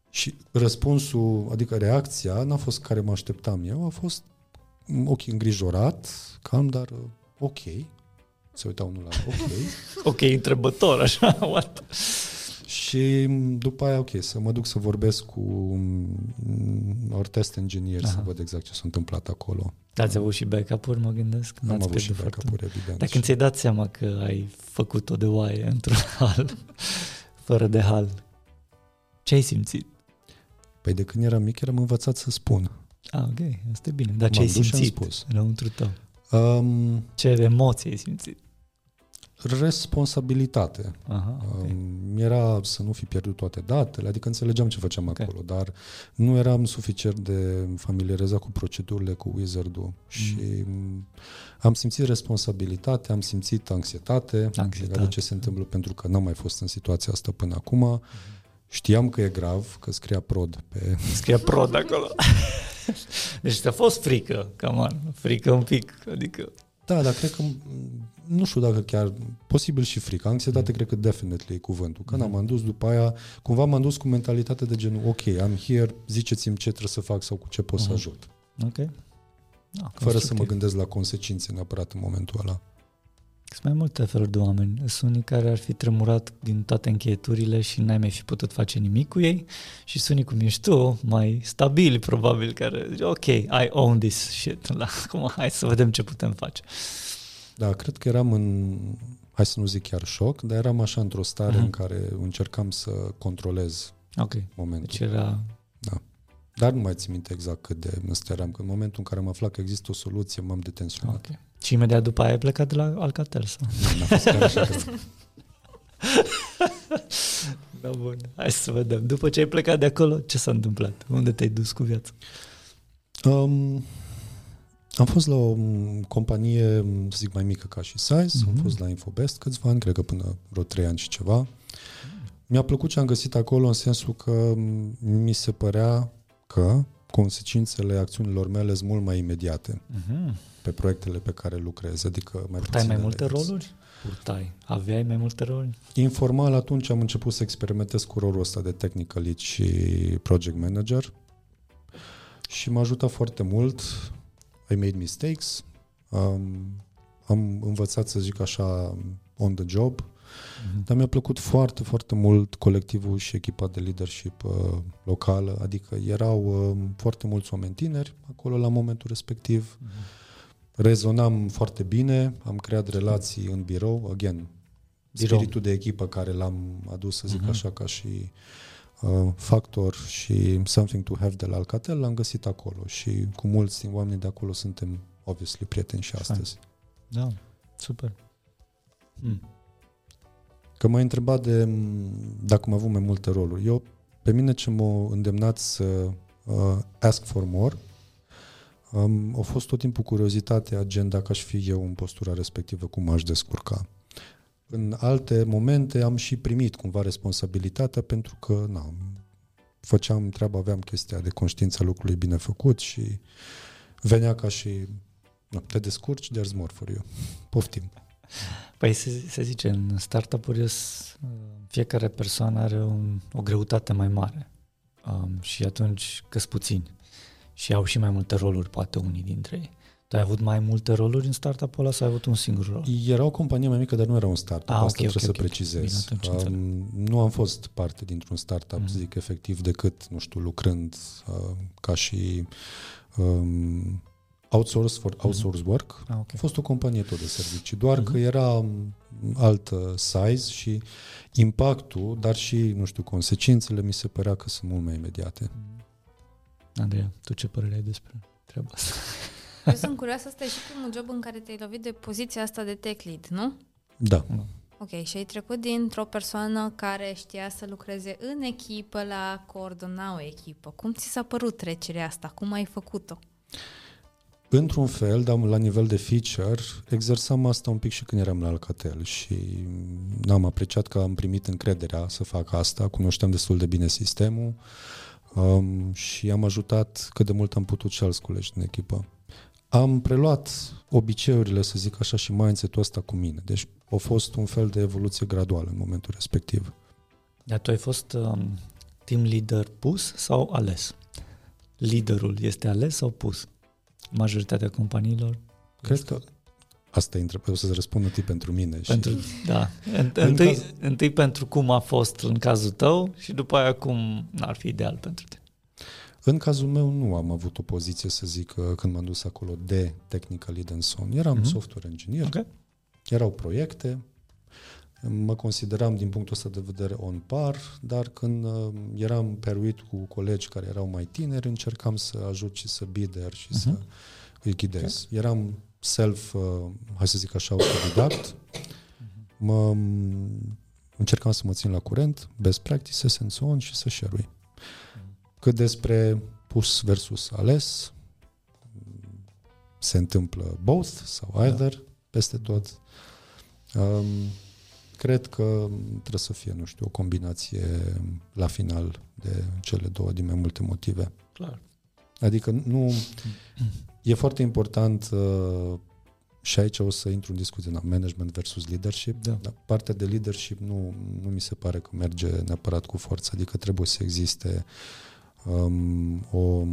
și răspunsul, adică reacția, n-a fost care mă așteptam eu, a fost ok, îngrijorat, calm, dar ok. Se uita unul la ok. ok, întrebător, așa, what? Și după aia, ok, să mă duc să vorbesc cu mm, or test engineer Aha. să văd exact ce s-a întâmplat acolo. Ați avut și backup-uri, mă gândesc? Am avut și backup-uri, evident. Dar când ți-ai dat seama că ai făcut-o de oaie într-un hal, fără de hal, ce ai simțit? Păi de când eram mic eram învățat să spun. Ah, ok, asta e bine. Dar ce ai simțit spus. înăuntru tău? Um, ce emoții ai simțit? Responsabilitate. Aha, okay. Era să nu fi pierdut toate datele, adică înțelegeam ce făceam okay. acolo, dar nu eram suficient de familiarizat cu procedurile, cu wizard-ul mm. și am simțit responsabilitate, am simțit anxietate, anxietate. de ce se întâmplă pentru că n-am mai fost în situația asta până acum. Mm. Știam că e grav, că scria prod pe... Scria prod acolo. deci ți-a fost frică, cam frică un pic, adică... Da, dar cred că, nu știu dacă chiar, posibil și frică. Anxietate, mm. cred că definitely e cuvântul. Când mm. am dus după aia, cumva m-am dus cu mentalitate de genul, ok, am here, ziceți-mi ce trebuie să fac sau cu ce pot mm. să ajut. Ok. Da, Fără să mă gândesc la consecințe neapărat în momentul ăla. Sunt mai multe feluri de oameni. Sunt unii care ar fi tremurat din toate încheieturile și n-ai mai fi putut face nimic cu ei și sunt unii cum ești tu, mai stabili probabil, care zice, ok, I own this shit. La, acum hai să vedem ce putem face. Da, cred că eram în, hai să nu zic chiar șoc, dar eram așa într-o stare uh-huh. în care încercam să controlez okay. momentul. Deci era... Da. Dar nu mai țin minte exact cât de eram, că în momentul în care am aflat că există o soluție, m-am detenționat. Okay. Și imediat după aia ai plecat de la Alcatel sau? Nu, a fost chiar așa. da, bun. Hai să vedem. După ce ai plecat de acolo, ce s-a întâmplat? Unde te-ai dus cu viața? Um, Am fost la o m, companie, m, să zic, mai mică ca și Size, mm-hmm. am fost la Infobest câțiva ani, cred că până vreo trei ani și ceva. Mi-a plăcut ce am găsit acolo în sensul că m, mi se părea că consecințele acțiunilor mele sunt mult mai imediate Mhm. pe proiectele pe care lucrez, adică mai Purtai mai puține multe layers. roluri? Purtai. Aveai mai multe roluri? Informal atunci am început să experimentez cu rolul ăsta de technical lead și project manager și m-a ajutat foarte mult. I made mistakes. Um, am învățat, să zic așa, on the job, Mhm. dar mi-a plăcut foarte, foarte mult colectivul și echipa de leadership uh, locală, adică erau uh, foarte mulți oameni tineri acolo la momentul respectiv. Mhm. Rezonam foarte bine, am creat relații în birou, again, Birou. spiritul de echipă care l-am adus, să zic Mhm. așa, ca și uh, factor și something to have de la Alcatel, l-am găsit acolo și cu mulți din oamenii de acolo suntem, obviously, prieteni și astăzi. Da, super. Mm. Că m-ai întrebat de m, dacă am avut mai multe roluri. Eu, pe mine ce m-a îndemnat să uh, ask for more, um, a fost tot timpul curiozitatea, gen dacă aș fi eu în postura respectivă, cum m-aș descurca. În alte momente am și primit cumva responsabilitatea pentru că na, făceam treaba, aveam chestia de conștiința lucrului bine făcut și venea ca și na, te descurci, there's more for you. Poftim. Păi se, se zice, în startup-uri s- fiecare persoană are un, o greutate mai mare um, și atunci că puțini și au și mai multe roluri, poate unii dintre ei. Tu ai avut mai multe roluri în startup-ul ăla sau ai avut un singur rol? Era o companie mai mică, dar nu era un startup. Ah, Asta ok, trebuie ok, să ok. precizez. Bine, atunci înțeleg. um, nu am fost parte dintr-un startup, Mhm. zic, efectiv, decât, nu știu, lucrând uh, ca și um, outsource for outsource work. Ah, ok. A fost o companie tot de servicii, doar Mhm. că era um, altă size și impactul, dar și, nu știu, consecințele mi se părea că sunt mult mai imediate. Andreea, tu ce părere ai despre treaba asta? Eu sunt curioasă, asta e și primul job în care te-ai lovit de poziția asta de tech lead, nu? Da. Ok, și ai trecut dintr-o persoană care știa să lucreze în echipă la a coordona o echipă. Cum ți s-a părut trecerea asta? Cum ai făcut-o? Într-un fel, dar la nivel de feature, exersam asta un pic și când eram la Alcatel și n-am apreciat că am primit încrederea să fac asta, cunoșteam destul de bine sistemul um, și am ajutat cât de mult am putut și alți colegi din echipă. Am preluat obiceiurile, să zic așa, și mindset-ul ăsta cu mine. Deci a fost un fel de evoluție graduală în momentul respectiv. Dar tu ai fost um, team leader pus sau ales? Liderul este ales sau pus? Majoritatea companiilor? Cred că asta e întrebarea, o să-ți răspund întâi pentru mine. Pentru, și... da. În, În întâi, caz- întâi pentru cum a fost în cazul tău și după aia cum ar fi ideal pentru tine. În cazul meu nu am avut o poziție, să zic, uh, când m-am dus acolo de technical lead and so on. Eram Mhm. mm-hmm. software engineer, Ok. erau proiecte, mă consideram din punctul ăsta de vedere on par, dar când uh, eram peruit cu colegi care erau mai tineri, încercam să ajut și să bider și Mhm. să îi ghidez. Eram self, uh, hai să zic așa, autodidact. Mă, încercam să mă țin la curent, best practices and so on și să share Cât despre pus versus ales, se întâmplă both sau either, da. peste tot. Um, cred că trebuie să fie, nu știu, o combinație la final de cele două din mai multe motive. Clar. Adică nu... E foarte important uh, și aici o să intru în discuție, na, management versus leadership. Da. Dar partea de leadership nu, nu mi se pare că merge neapărat cu forță, adică trebuie să existe um, o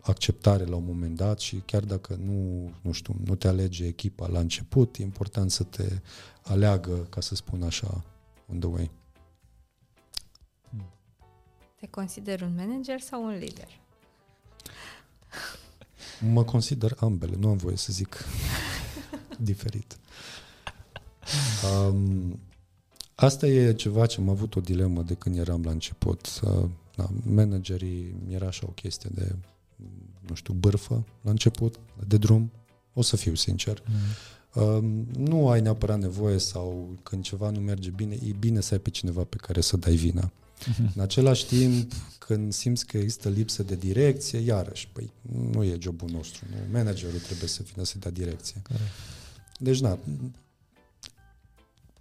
acceptare la un moment dat și chiar dacă nu, nu știu, nu te alege echipa la început, e important să te aleagă, ca să spun așa, on the way. Te consideri un manager sau un lider? Mă consider ambele, nu am voie să zic diferit. Um, asta e ceva ce am avut o dilemă de când eram la început. Uh, da, managerii era așa o chestie de, nu știu, bârfă la început, de drum, o să fiu sincer. Mm. Um, nu ai neapărat nevoie sau când ceva nu merge bine, e bine să ai pe cineva pe care să dai vina. Uh-huh. În același timp, când simți că există lipsă de direcție, iarăși, păi nu e jobul nostru, nu? managerul trebuie să vină să dea direcție. Care? Deci, na,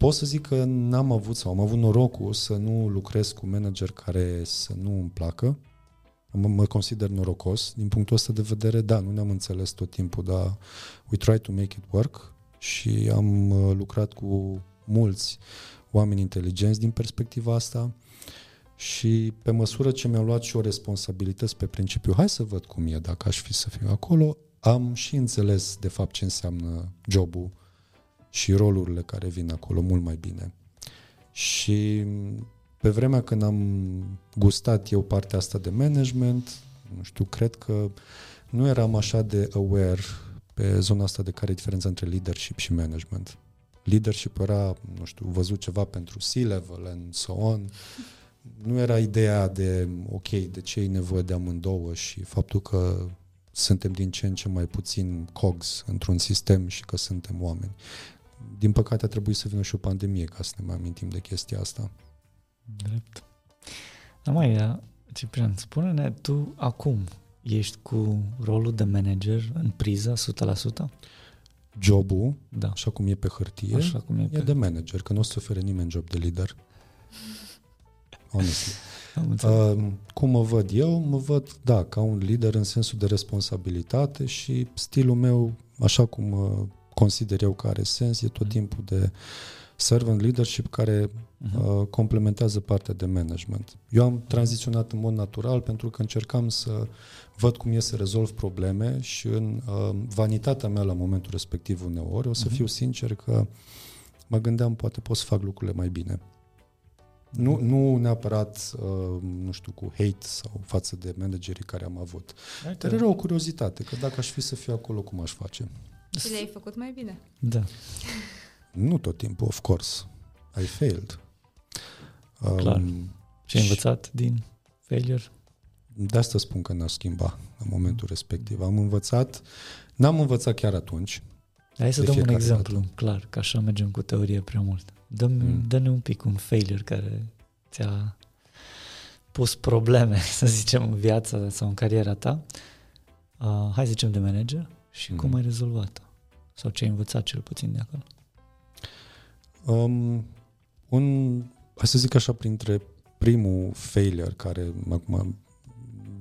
pot să zic că n-am avut sau am avut norocul să nu lucrez cu manager care să nu îmi placă. Mă, mă consider norocos. Din punctul ăsta de vedere, da, nu ne-am înțeles tot timpul, dar we try to make it work și am uh, lucrat cu mulți oameni inteligenți din perspectiva asta și pe măsură ce mi-am luat și o responsabilități pe principiu, hai să văd cum e dacă aș fi să fiu acolo, am și înțeles de fapt ce înseamnă jobul și rolurile care vin acolo mult mai bine. Și pe vremea când am gustat eu partea asta de management, nu știu, cred că nu eram așa de aware pe zona asta de care e diferența între leadership și management. Leadership era, nu știu, văzut ceva pentru C-level and so on. Nu era ideea de, ok, de ce e nevoie de amândouă și faptul că suntem din ce în ce mai puțin cogs într-un sistem și că suntem oameni. Din păcate a trebuit să vină și o pandemie ca să ne mai amintim de chestia asta. Drept. Dar mai, Ciprian, spune-ne, tu acum ești cu rolul de manager în priză 100%? Jobul, da. așa cum e pe hârtie, așa cum e, e pe... de manager, că nu o să ofere nimeni job de lider. Honestly. Uh, cum mă văd eu? Mă văd, da, ca un lider în sensul de responsabilitate și stilul meu, așa cum uh, consider eu că are sens, e tot mm. timpul de servant leadership care uh-huh. uh, complementează partea de management. Eu am tranziționat în mod natural pentru că încercam să văd cum e să rezolv probleme și în uh, vanitatea mea la momentul respectiv uneori, o să uh-huh. fiu sincer că mă gândeam poate pot să fac lucrurile mai bine. Nu, nu neapărat, uh, nu știu, cu hate sau față de managerii care am avut. Dar era o curiozitate, că dacă aș fi să fiu acolo, cum aș face? Și le-ai făcut mai bine. Da. Nu tot timpul, of course. I failed. Clar. Um, Ce ai învățat din failure? De asta spun că n a schimba în momentul respectiv. Am învățat, n-am învățat chiar atunci. Hai să dăm un exemplu dată. clar, că așa mergem cu teorie prea mult. Dăm, mm. Dă-ne un pic un failure care ți-a pus probleme, să zicem, în viața sau în cariera ta. Uh, hai să zicem de manager și mm. cum ai rezolvat-o? Sau ce ai învățat cel puțin de acolo? Um, un, hai să zic așa, printre primul failure care acum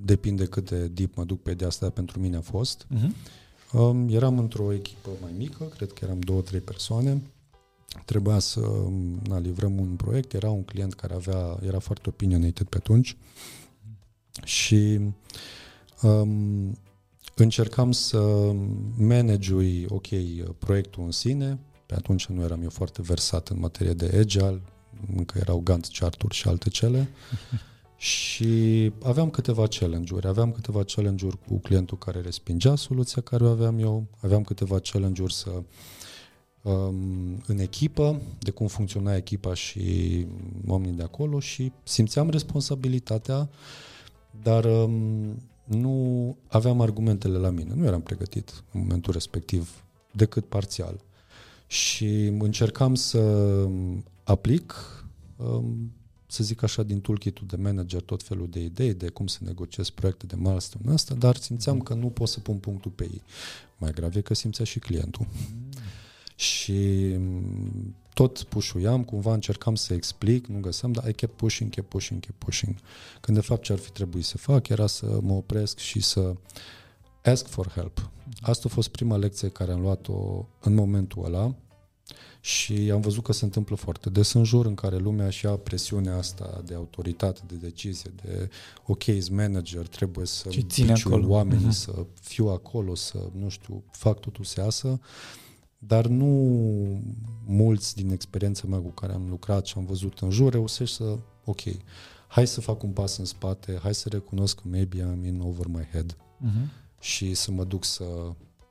depinde cât de deep mă duc pe de asta, pentru mine a fost. Uh-huh. Um, eram într-o echipă mai mică, cred că eram două, trei persoane. Trebuia să na, livrăm un proiect, era un client care avea, era foarte opinionated pe atunci și um, încercam să manage ok, proiectul în sine, pe atunci nu eram eu foarte versat în materie de agile, încă erau Gantt chart și alte cele. și aveam câteva challenge-uri. Aveam câteva challenge-uri cu clientul care respingea soluția care o aveam eu. Aveam câteva challenge-uri să um, în echipă, de cum funcționa echipa și oamenii de acolo și simțeam responsabilitatea, dar um, nu aveam argumentele la mine. Nu eram pregătit în momentul respectiv decât parțial și încercam să aplic, um, să zic așa, din toolkit-ul de manager tot felul de idei de cum să negociez proiecte de milestone asta, dar simțeam că nu pot să pun punctul pe ei. Mai grav e că simțea și clientul. Mm. Și um, tot pușuiam, cumva încercam să explic, nu găseam, dar I kept pushing, kept pushing, kept pushing. Când de fapt ce ar fi trebuit să fac era să mă opresc și să ask for help. Asta a fost prima lecție care am luat-o în momentul ăla și am văzut că se întâmplă foarte des în jur în care lumea își ia presiunea asta de autoritate, de decizie, de ok, manager, trebuie să piciul oamenii, uh-huh. să fiu acolo, să, nu știu, fac totul să iasă, dar nu mulți din experiența mea cu care am lucrat și am văzut în jur reușești să, ok, hai să fac un pas în spate, hai să recunosc că maybe I'm in over my head. Uh-huh și să mă duc să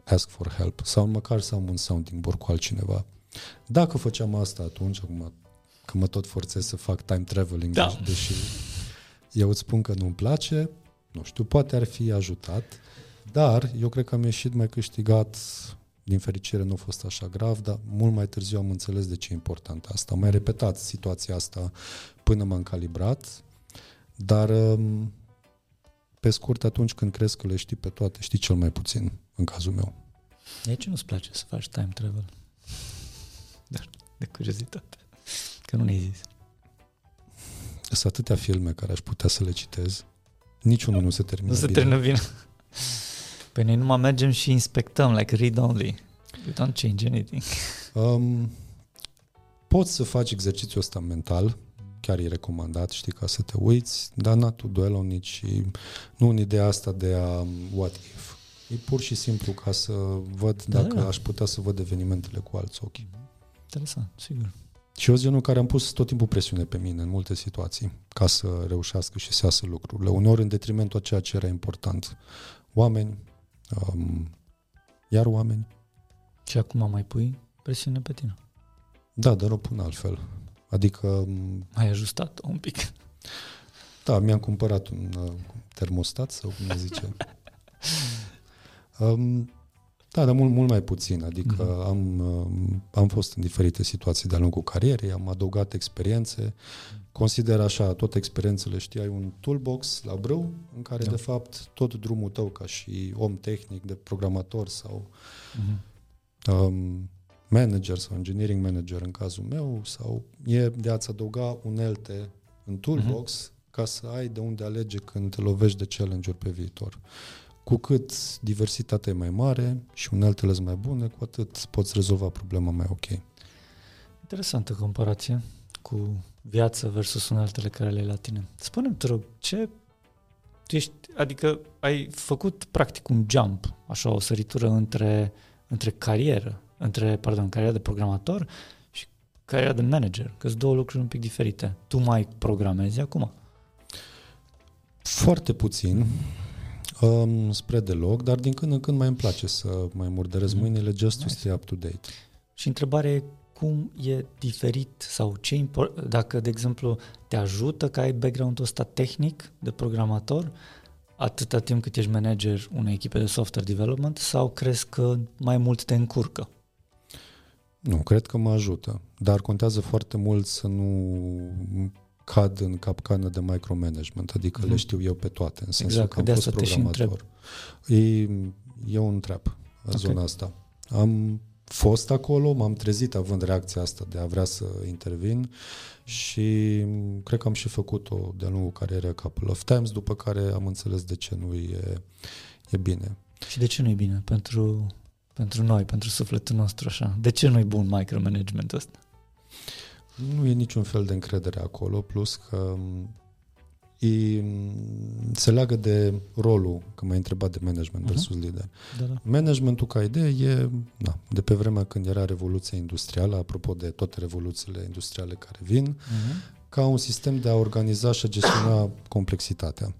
ask for help sau măcar să am un sounding board cu altcineva. Dacă făceam asta atunci, acum că mă tot forțez să fac time traveling, da. deși eu îți spun că nu-mi place, nu știu, poate ar fi ajutat, dar eu cred că am ieșit mai câștigat, din fericire nu a fost așa grav, dar mult mai târziu am înțeles de ce e important asta. Am mai repetat situația asta până m-am calibrat Dar um, pe scurt, atunci când crezi că le știi pe toate, știi cel mai puțin, în cazul meu. De ce nu-ți place să faci time travel? Dar de curiozitate. Că nu ne-ai zis. Sunt atâtea filme care aș putea să le citez. Niciunul nu se termină Nu se bine. termină bine. Păi noi numai mergem și inspectăm, like read only. We don't change anything. Um, poți să faci exercițiul ăsta mental, chiar e recomandat, știi, ca să te uiți, dar not to dwell on it și nu în ideea asta de a um, what if. E pur și simplu ca să văd Da, dacă da. aș putea să văd evenimentele cu alți ochi. Interesant, sigur. Și eu sunt genul care am pus tot timpul presiune pe mine în multe situații ca să reușească și să iasă lucrurile. Uneori în detrimentul a ceea ce era important. Oameni, um, iar oameni. Și acum mai pui presiune pe tine. Da, dar o pun altfel. Adică, um, Ai ajustat un pic. da, mi-am cumpărat un uh, termostat sau cum se zice. Um, da, dar mult, mult mai puțin. Adică Mhm. am, um, am fost în diferite situații de-a lungul carierei, am adăugat experiențe. Consider așa, toate experiențele, știi, ai un toolbox la brâu în care, Da. de fapt, tot drumul tău ca și om tehnic, de programator sau Mhm. um, manager sau engineering manager în cazul meu, sau e de a-ți adăuga unelte în toolbox ca să ai de unde alege când te lovești de challenge-uri pe viitor. Cu cât diversitatea e mai mare și uneltele sunt mai bune, cu atât poți rezolva problema mai ok. Interesantă comparație cu viața versus uneltele care le ai la tine. Spune-mi, te rog, ce... Tu ești, adică ai făcut practic un jump, așa o săritură între, între carieră, între, pardon, cariera de programator și cariera de manager, că sunt două lucruri un pic diferite. Tu mai programezi acum. Foarte puțin, um, spre deloc, dar din când în când mai îmi place să mai murdărez Mhm. mâinile just to Nice. stay up to date. Și întrebarea e cum e diferit sau ce impor- dacă, de exemplu, te ajută că ai background-ul ăsta tehnic de programator atâta timp cât ești manager unei echipe de software development sau crezi că mai mult te încurcă? Nu, cred că mă ajută, dar contează foarte mult să nu cad în capcană de micromanagement, adică Mhm. le știu eu pe toate, în sensul Exact, că am de fost asta te și programator. E, e un trap, Ok. zona asta. Am fost acolo, m-am trezit având reacția asta de a vrea să intervin și cred că am și făcut-o de-a lungul carierei a couple of times, după care am înțeles de ce nu e, e bine. Și de ce nu e bine pentru, pentru noi, pentru sufletul nostru așa? De ce nu e bun micromanagementul ăsta? Nu e niciun fel de încredere acolo, plus că m, e, se leagă de rolul, că m-ai întrebat de management Mhm. versus lider. Da, da. Managementul ca idee e da, de pe vremea când era revoluția industrială, apropo de toate revoluțiile industriale care vin, Uh-huh. ca un sistem de a organiza și a gestiona complexitatea.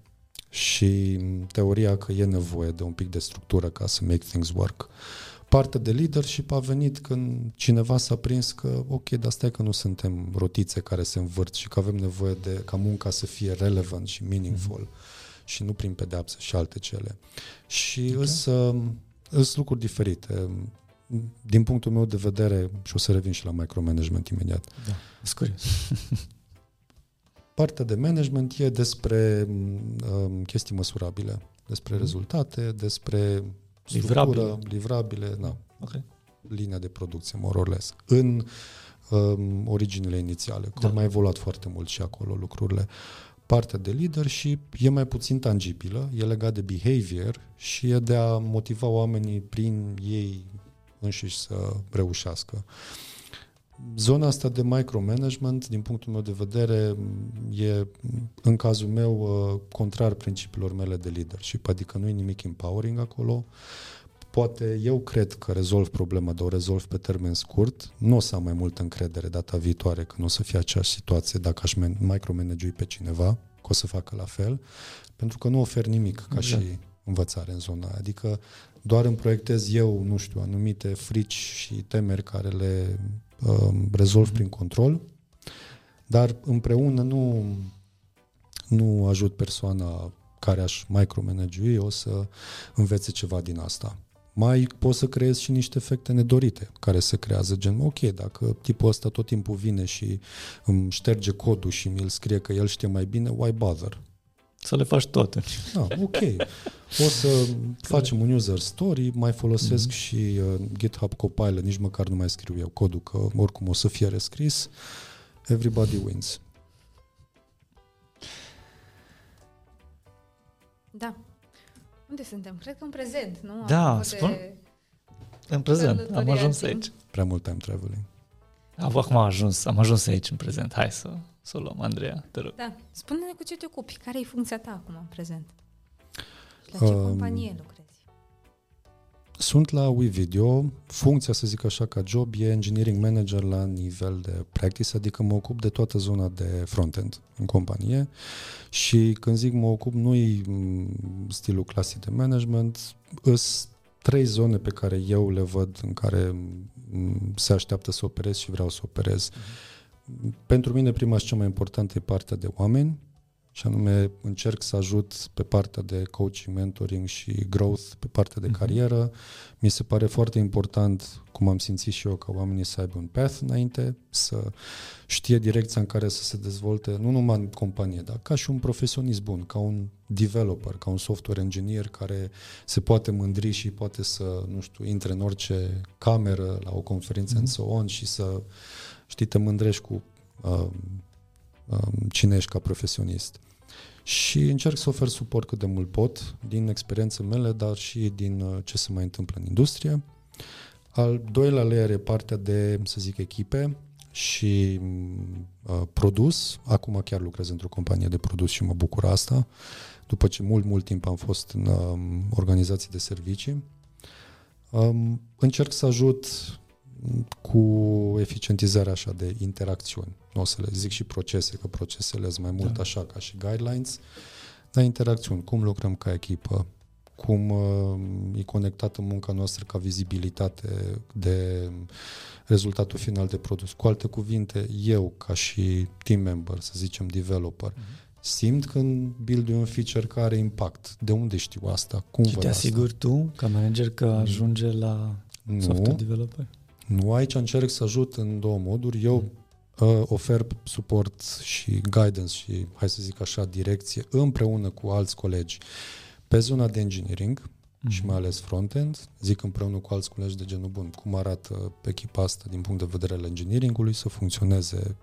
Și m, teoria că e nevoie de un pic de structură ca să make things work. Partea de leadership a venit când cineva s-a prins că, ok, dar stai că nu suntem rotițe care se învârt și că avem nevoie de ca munca să fie relevant și meaningful mm-hmm. și nu prin pedeapsă și alte cele. Și Ok. okay. sunt lucruri diferite. Din punctul meu de vedere, și o să revin și la micromanagement imediat, Da, sunt curios. Partea de management e despre um, chestii măsurabile, despre Mhm. rezultate, despre Livrabile. Structură, livrabile, na, Ok. linia de producție, more or less. În um, originile inițiale, că Da. au mai evoluat foarte mult și acolo lucrurile. Partea de leadership e mai puțin tangibilă, e legat de behavior și e de a motiva oamenii prin ei înșiși să reușească. Zona asta de micromanagement, din punctul meu de vedere, e, în cazul meu, uh, contrar principiilor mele de leadership, adică nu e nimic empowering acolo. Poate eu cred că rezolv problema, dar o rezolv pe termen scurt. Nu o să am mai multă încredere data viitoare că nu o să fie aceeași situație dacă aș man- micromanagui pe cineva, că o să facă la fel, pentru că nu ofer nimic ca Exact. și învățare în zona aia. Adică doar îmi proiectez eu, nu știu, anumite frici și temeri care le um, rezolv Mhm. prin control, dar împreună nu, nu ajut persoana care aș micromanagui o să învețe ceva din asta. Mai poți să creezi și niște efecte nedorite care se creează, gen, ok, dacă tipul ăsta tot timpul vine și îmi șterge codul și mi-l scrie că el știe mai bine, why bother? Să le faci tot. Da, ok. O să facem un user story, mai folosesc mm-hmm. și uh, GitHub Copilot, nici măcar nu mai scriu eu codul, că oricum o să fie rescris. Everybody wins. Da. Unde suntem? Cred că în prezent, nu? Da, Apropo spun. de În prezent, am călătoria ajuns în timp. aici. Prea mult time traveling. Am, acum am ajuns, am ajuns aici în prezent. Hai să, să o luăm, Andreea, te rog. Da. Spune-ne cu ce te ocupi. Care e funcția ta acum în prezent? Și La ce Um, companie lucrezi? Sunt la WeVideo, funcția, să zic așa, ca job e engineering manager la nivel de practice, adică mă ocup de toată zona de frontend în companie și când zic mă ocup, nu-i m, stilul clasic de management, îs trei zone pe care eu le văd în care m, se așteaptă să operez și vreau să operez. Pentru mine prima și cea mai importantă e partea de oameni, și anume încerc să ajut pe partea de coaching, mentoring și growth, pe partea de Mhm. carieră. Mi se pare foarte important, cum am simțit și eu, ca oamenii să aibă un path înainte, să știe direcția în care să se dezvolte, nu numai în companie, dar ca și un profesionist bun, ca un developer, ca un software engineer care se poate mândri și poate să, nu știu, intre în orice cameră la o conferință Mhm. în so on și să, știi, te mândrești cu uh, um, cine ești ca profesionist. Și încerc să ofer suport cât de mult pot, din experiențele mele, dar și din uh, ce se mai întâmplă în industrie. Al doilea layer e partea de, să zic, echipe și uh, produs. Acum chiar lucrez într-o companie de produs și mă bucur asta, după ce mult, mult timp am fost în um, organizații de servicii. Um, încerc să ajut cu eficientizarea așa de interacțiuni. Nu o să le zic și procese, că procesele sunt mai mult Da. așa ca și guidelines, dar interacțiuni, cum lucrăm ca echipă, cum uh, e conectată munca noastră ca vizibilitate de rezultatul final de produs. Cu alte cuvinte, eu ca și team member, să zicem developer, simt când build un feature care are impact. De unde știu asta? Cum Și văd te asta? asiguri tu, ca manager, că ajunge la software Nu, developer? Nu, aici încerc să ajut în două moduri. Eu uh, ofer suport și guidance și, hai să zic așa, direcție împreună cu alți colegi pe zona de engineering Mhm. și mai ales frontend. Zic împreună cu alți colegi de genul bun, cum arată echipa asta din punct de vedere al engineeringului să funcționeze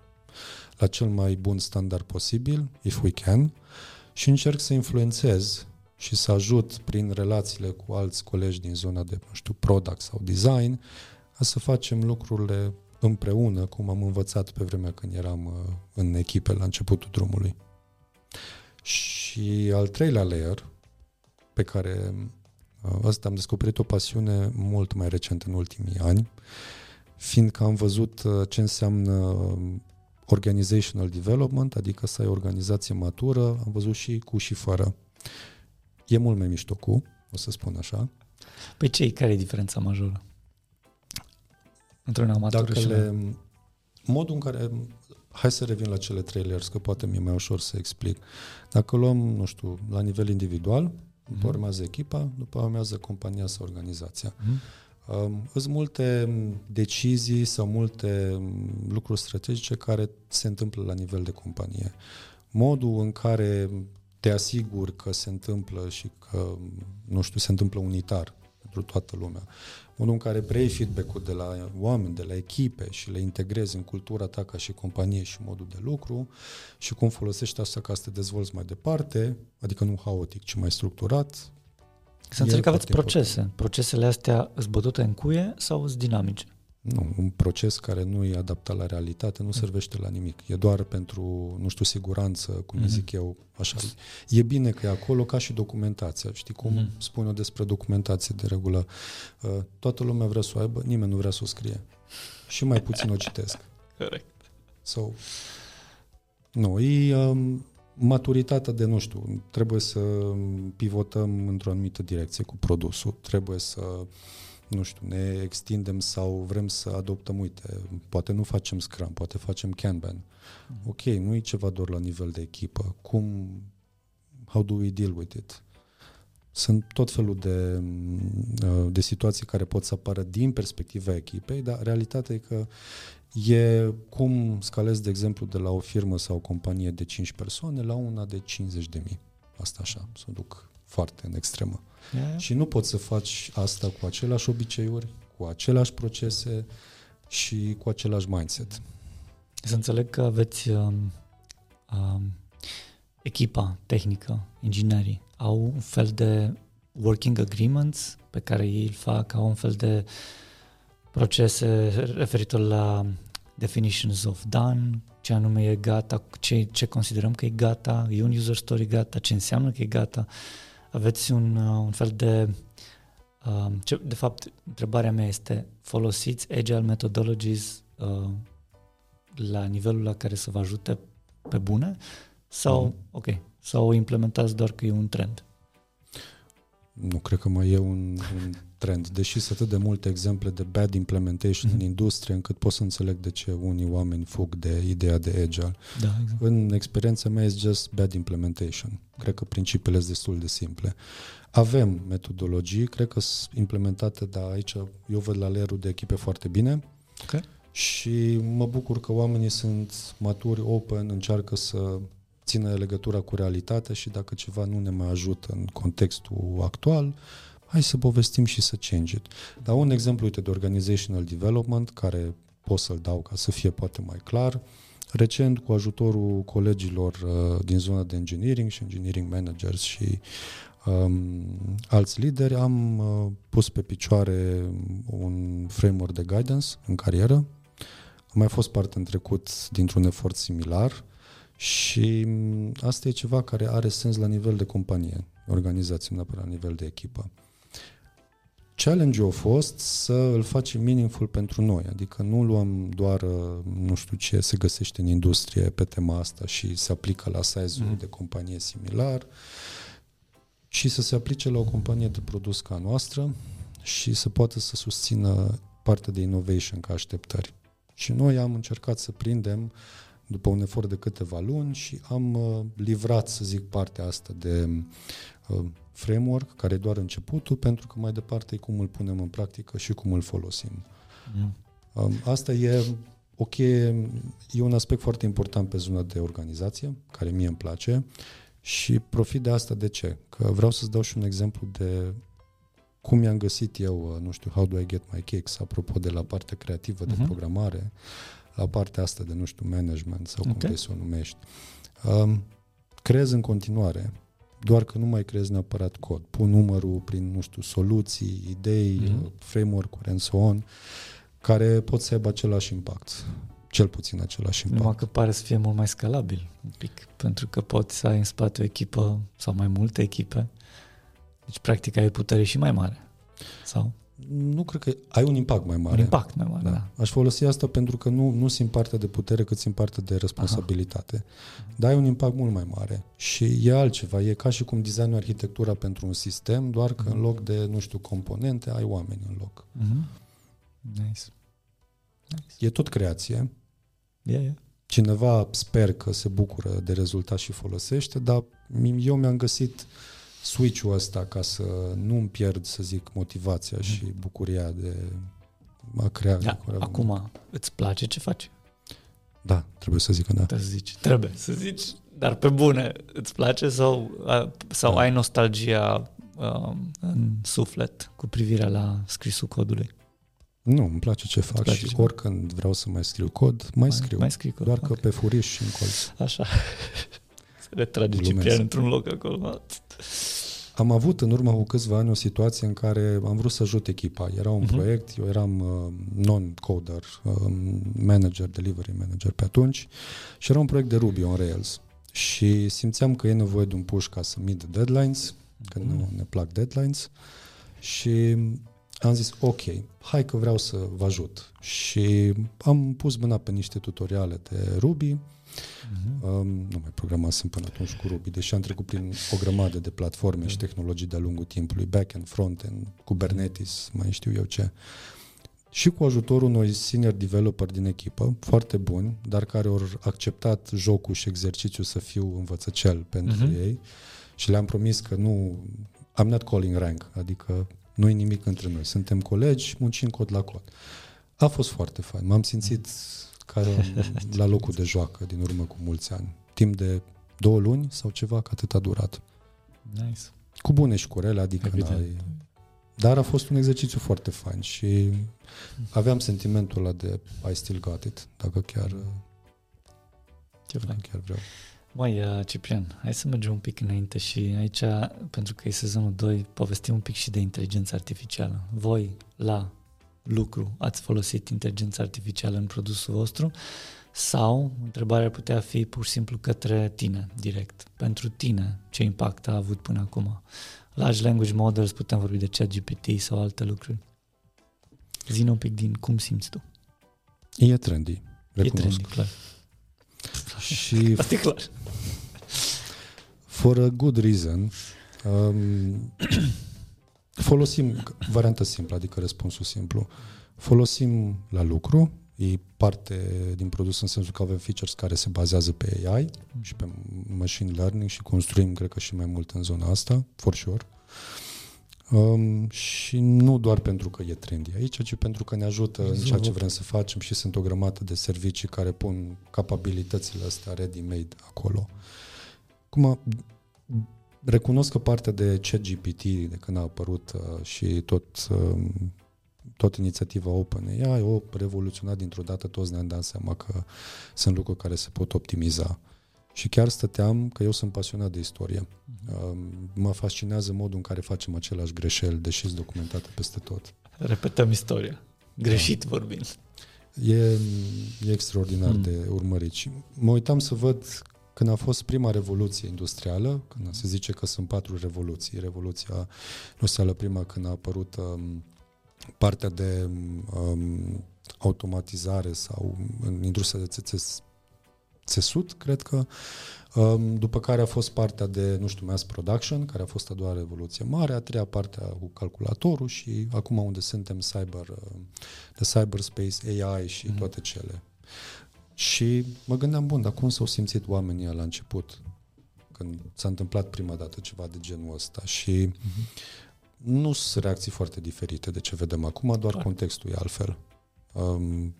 la cel mai bun standard posibil, if we can, și încerc să influențez și să ajut prin relațiile cu alți colegi din zona de, nu știu, product sau design, ca să facem lucrurile împreună, cum am învățat pe vremea când eram uh, în echipe la începutul drumului. Și al treilea layer, pe care uh, ăsta am descoperit o pasiune mult mai recent în ultimii ani, fiindcă am văzut uh, ce înseamnă organizational development, adică să ai o organizație matură, am văzut și cu și fără. E mult mai mișto cu, o să spun așa. Păi ce care e diferența majoră? Într-un amator Dacă și le, modul în care, hai să revin la cele trei layers, că poate mi-e mai ușor să explic. Dacă luăm, nu știu, la nivel individual, după Mhm. urmează echipa, după urmează compania sau organizația. Mhm. Um, Sunt multe decizii sau multe mm, lucruri strategice care se întâmplă la nivel de companie. Modul în care te asiguri că se întâmplă și că, nu știu, se întâmplă unitar pentru toată lumea. Modul în care preiei feedback-ul de la oameni, de la echipe și le integrezi în cultura ta ca și companie și modul de lucru și cum folosești asta ca să te dezvolți mai departe, adică nu haotic, ci mai structurat, Să înțeleg că E aveți foarte procese. Procesele astea sunt bătute în cuie sau sunt dinamice? Nu, un proces care nu e adaptat la realitate nu servește la nimic. E doar pentru, nu știu, siguranță, cum Mhm. zic eu, așa. E bine că e acolo ca și documentația. Știi cum Mhm. spun eu despre documentație de regulă? Uh, Toată lumea vrea să o aibă, nimeni nu vrea să o scrie. Și mai puțin o citesc. Corect. So, nu, e um, maturitatea de, nu știu, trebuie să pivotăm într-o anumită direcție cu produsul, trebuie să, nu știu, ne extindem sau vrem să adoptăm, uite, poate nu facem Scrum, poate facem Kanban. Ok, nu e ceva doar la nivel de echipă. Cum, how do we deal with it? Sunt tot felul de, mm, de situații care pot să apară din perspectiva echipei, dar realitatea e că E cum scalezi, de exemplu, de la o firmă sau o companie de 5 persoane la una de 50 de mii. asta așa, să o duc foarte în extremă. Yeah. Și nu poți să faci asta cu aceleași obiceiuri, cu aceleași procese și cu același mindset. Să înțeleg că aveți um, um, echipa tehnică, inginerii, au un fel de working agreements pe care ei îl fac, au un fel de procese referitor la definitions of done, ce anume e gata, ce, ce considerăm că e gata, e un user story gata, ce înseamnă că e gata. Aveți un, uh, un fel de... Uh, ce, de fapt, întrebarea mea este, folosiți agile methodologies uh, la nivelul la care să vă ajute pe bune sau, mm. ok, sau o implementați doar că e un trend? Nu cred că mai e un, un trend, deși sunt atât de multe exemple de bad implementation mm-hmm. în industrie, încât pot să înțeleg de ce unii oameni fug de ideea de agile. Da, exact. În experiența mea, este just bad implementation. Cred că principiile sunt destul de simple. Avem metodologii, cred că sunt implementate, dar aici eu văd la lerul de echipe foarte bine. Okay. Și mă bucur că oamenii sunt maturi, open, încearcă să țină legătura cu realitatea și dacă ceva nu ne mai ajută în contextul actual, hai să povestim și să change it. Dar un exemplu, uite, de organizational development, care pot să-l dau ca să fie poate mai clar, recent, cu ajutorul colegilor uh, din zona de engineering și engineering managers și um, alți lideri, am uh, pus pe picioare un framework de guidance în carieră. Am mai fost parte în trecut dintr-un efort similar și mm, asta e ceva care are sens la nivel de companie, organizație, nu neapărat la nivel de echipă. Challenge-ul a fost să îl facem meaningful pentru noi, adică nu luăm doar, uh, nu știu ce se găsește în industrie pe tema asta și se aplică la size-ul mm. de companie similar, și să se aplice la o companie de produs ca noastră și să poată să susțină partea de innovation ca așteptări. Și noi am încercat să prindem după un efort de câteva luni și am uh, livrat, să zic, partea asta de uh, framework, care e doar începutul, pentru că mai departe e cum îl punem în practică și cum îl folosim. Mm. Um, asta e ok, e un aspect foarte important pe zona de organizație, care mie îmi place și profit de asta de ce? Că vreau să-ți dau și un exemplu de cum mi-am găsit eu, uh, nu știu, how do I get my kicks, apropo de la partea creativă de uh-huh. programare, la partea asta de, nu știu, management sau cum okay. vrei să o numești. Um, creez în continuare, doar că nu mai creez neapărat cod. Pun numărul prin, nu știu, soluții, idei, mm-hmm. framework-uri and so on, care pot să aibă același impact. Cel puțin același impact. Numai că pare să fie mult mai scalabil un pic, pentru că poți să ai în spate o echipă sau mai multe echipe. Deci, practic, ai putere și mai mare. Sau? Nu cred că ai un impact mai mare. Un impact mai mare, da. da. Aș folosi asta pentru că nu, nu simt partea de putere, cât simt partea de responsabilitate. Aha. Dar ai un impact mult mai mare. Și e altceva. E ca și cum designul arhitectura pentru un sistem, doar că uh-huh. în loc de, nu știu, componente, ai oameni în loc. Uh-huh. Nice. nice. E tot creație. Yeah, yeah. Cineva sper că se bucură de rezultat și folosește, dar eu mi-am găsit uh, switch-ul ăsta ca să nu-mi pierd, să zic, motivația mm. și bucuria de a crea. Da, acum, îți place ce faci? Da, trebuie să zic că da. Trebuie să zici, trebuie să zici, dar pe bune, îți place sau, sau da. ai nostalgia um, în suflet cu privire la scrisul codului? Nu, îmi place ce fac place și ce oricând vreau să mai scriu cod, mai, mai scriu. Mai scrii cod, doar okay. că pe furiș și în colț. Așa. Se retrage Ciprian într-un loc acolo. Am avut în urmă cu câțiva ani o situație în care am vrut să ajut echipa. Era un uh-huh. proiect, eu eram uh, non-coder, uh, manager, delivery manager pe atunci și era un proiect de Ruby on Rails. Și simțeam că e nevoie de un push ca să meet deadlines, uh-huh. că nu mhm. ne plac deadlines. Și am zis, ok, hai că vreau să vă ajut. Și am pus mâna pe niște tutoriale de Ruby, Uh-huh. Um, nu mai programasem până atunci cu Ruby, deși am trecut prin o grămadă de platforme uh-huh. și tehnologii de-a lungul timpului, back-end, front-end, Kubernetes, mai știu eu ce. Și cu ajutorul unui senior developer din echipă, foarte buni, dar care au acceptat jocul și exercițiul să fiu învățăcel pentru uh-huh. ei și le-am promis că nu, I'm not calling rank, adică nu e nimic între noi, suntem colegi, muncim cod la cod. A fost foarte fain, m-am simțit ca la locul de joacă din urmă cu mulți ani. Timp de două luni sau ceva, că atât a durat. Nice. Cu bune și cu rele, adică Evident. n-ai... Dar a fost un exercițiu foarte fain și aveam sentimentul ăla de I still got it, dacă chiar, Ce dacă fain. chiar vreau. Măi, uh, Ciprian, hai să mergem un pic înainte și aici, pentru că e sezonul 2, povestim un pic și de inteligența artificială. Voi, la lucru, ați folosit inteligența artificială în produsul vostru sau întrebarea ar putea fi pur și simplu către tine, direct. Pentru tine, ce impact a avut până acum? Large language models, putem vorbi de ChatGPT sau alte lucruri. Zine un pic din cum simți tu. E trendy, E recunosc. trendy, clar. Și Asta e clar. for a good reason, um, folosim varianta simplă, adică răspunsul simplu. Folosim la lucru, e parte din produs în sensul că avem features care se bazează pe AI și pe machine learning și construim, cred că și mai mult în zona asta, for sure. Um, și nu doar pentru că e trendy aici, ci pentru că ne ajută în ceea ce vrem să facem și sunt o grămadă de servicii care pun capabilitățile astea ready-made acolo. Acum, recunosc că partea de ChatGPT, de când a apărut uh, și tot, uh, tot inițiativa OpenAI, o revoluționat dintr-o dată, toți ne-am dat seama că sunt lucruri care se pot optimiza. Și chiar stăteam, că eu sunt pasionat de istorie. Uh, mă fascinează modul în care facem aceleași greșeli, deși sunt documentate peste tot. Repetăm istoria. Greșit vorbind. E, e extraordinar Mm. mm. de urmărit. Și mă uitam să văd când a fost prima revoluție industrială, când se zice că sunt patru revoluții. Revoluția industrială prima când a apărut um, partea de um, automatizare sau în industria de țețes, țesut, cred că. Um, după care a fost partea de, nu știu, mass production, care a fost a doua revoluție mare, a treia partea cu calculatorul și acum unde suntem cyber, uh, de cyberspace, AI și Mhm. mm. toate cele. Și mă gândeam, bun, dar cum s-au simțit oamenii ăia la început, când s-a întâmplat prima dată ceva de genul ăsta și nu sunt reacții foarte diferite de ce vedem acum, doar Clar. contextul e altfel. Um,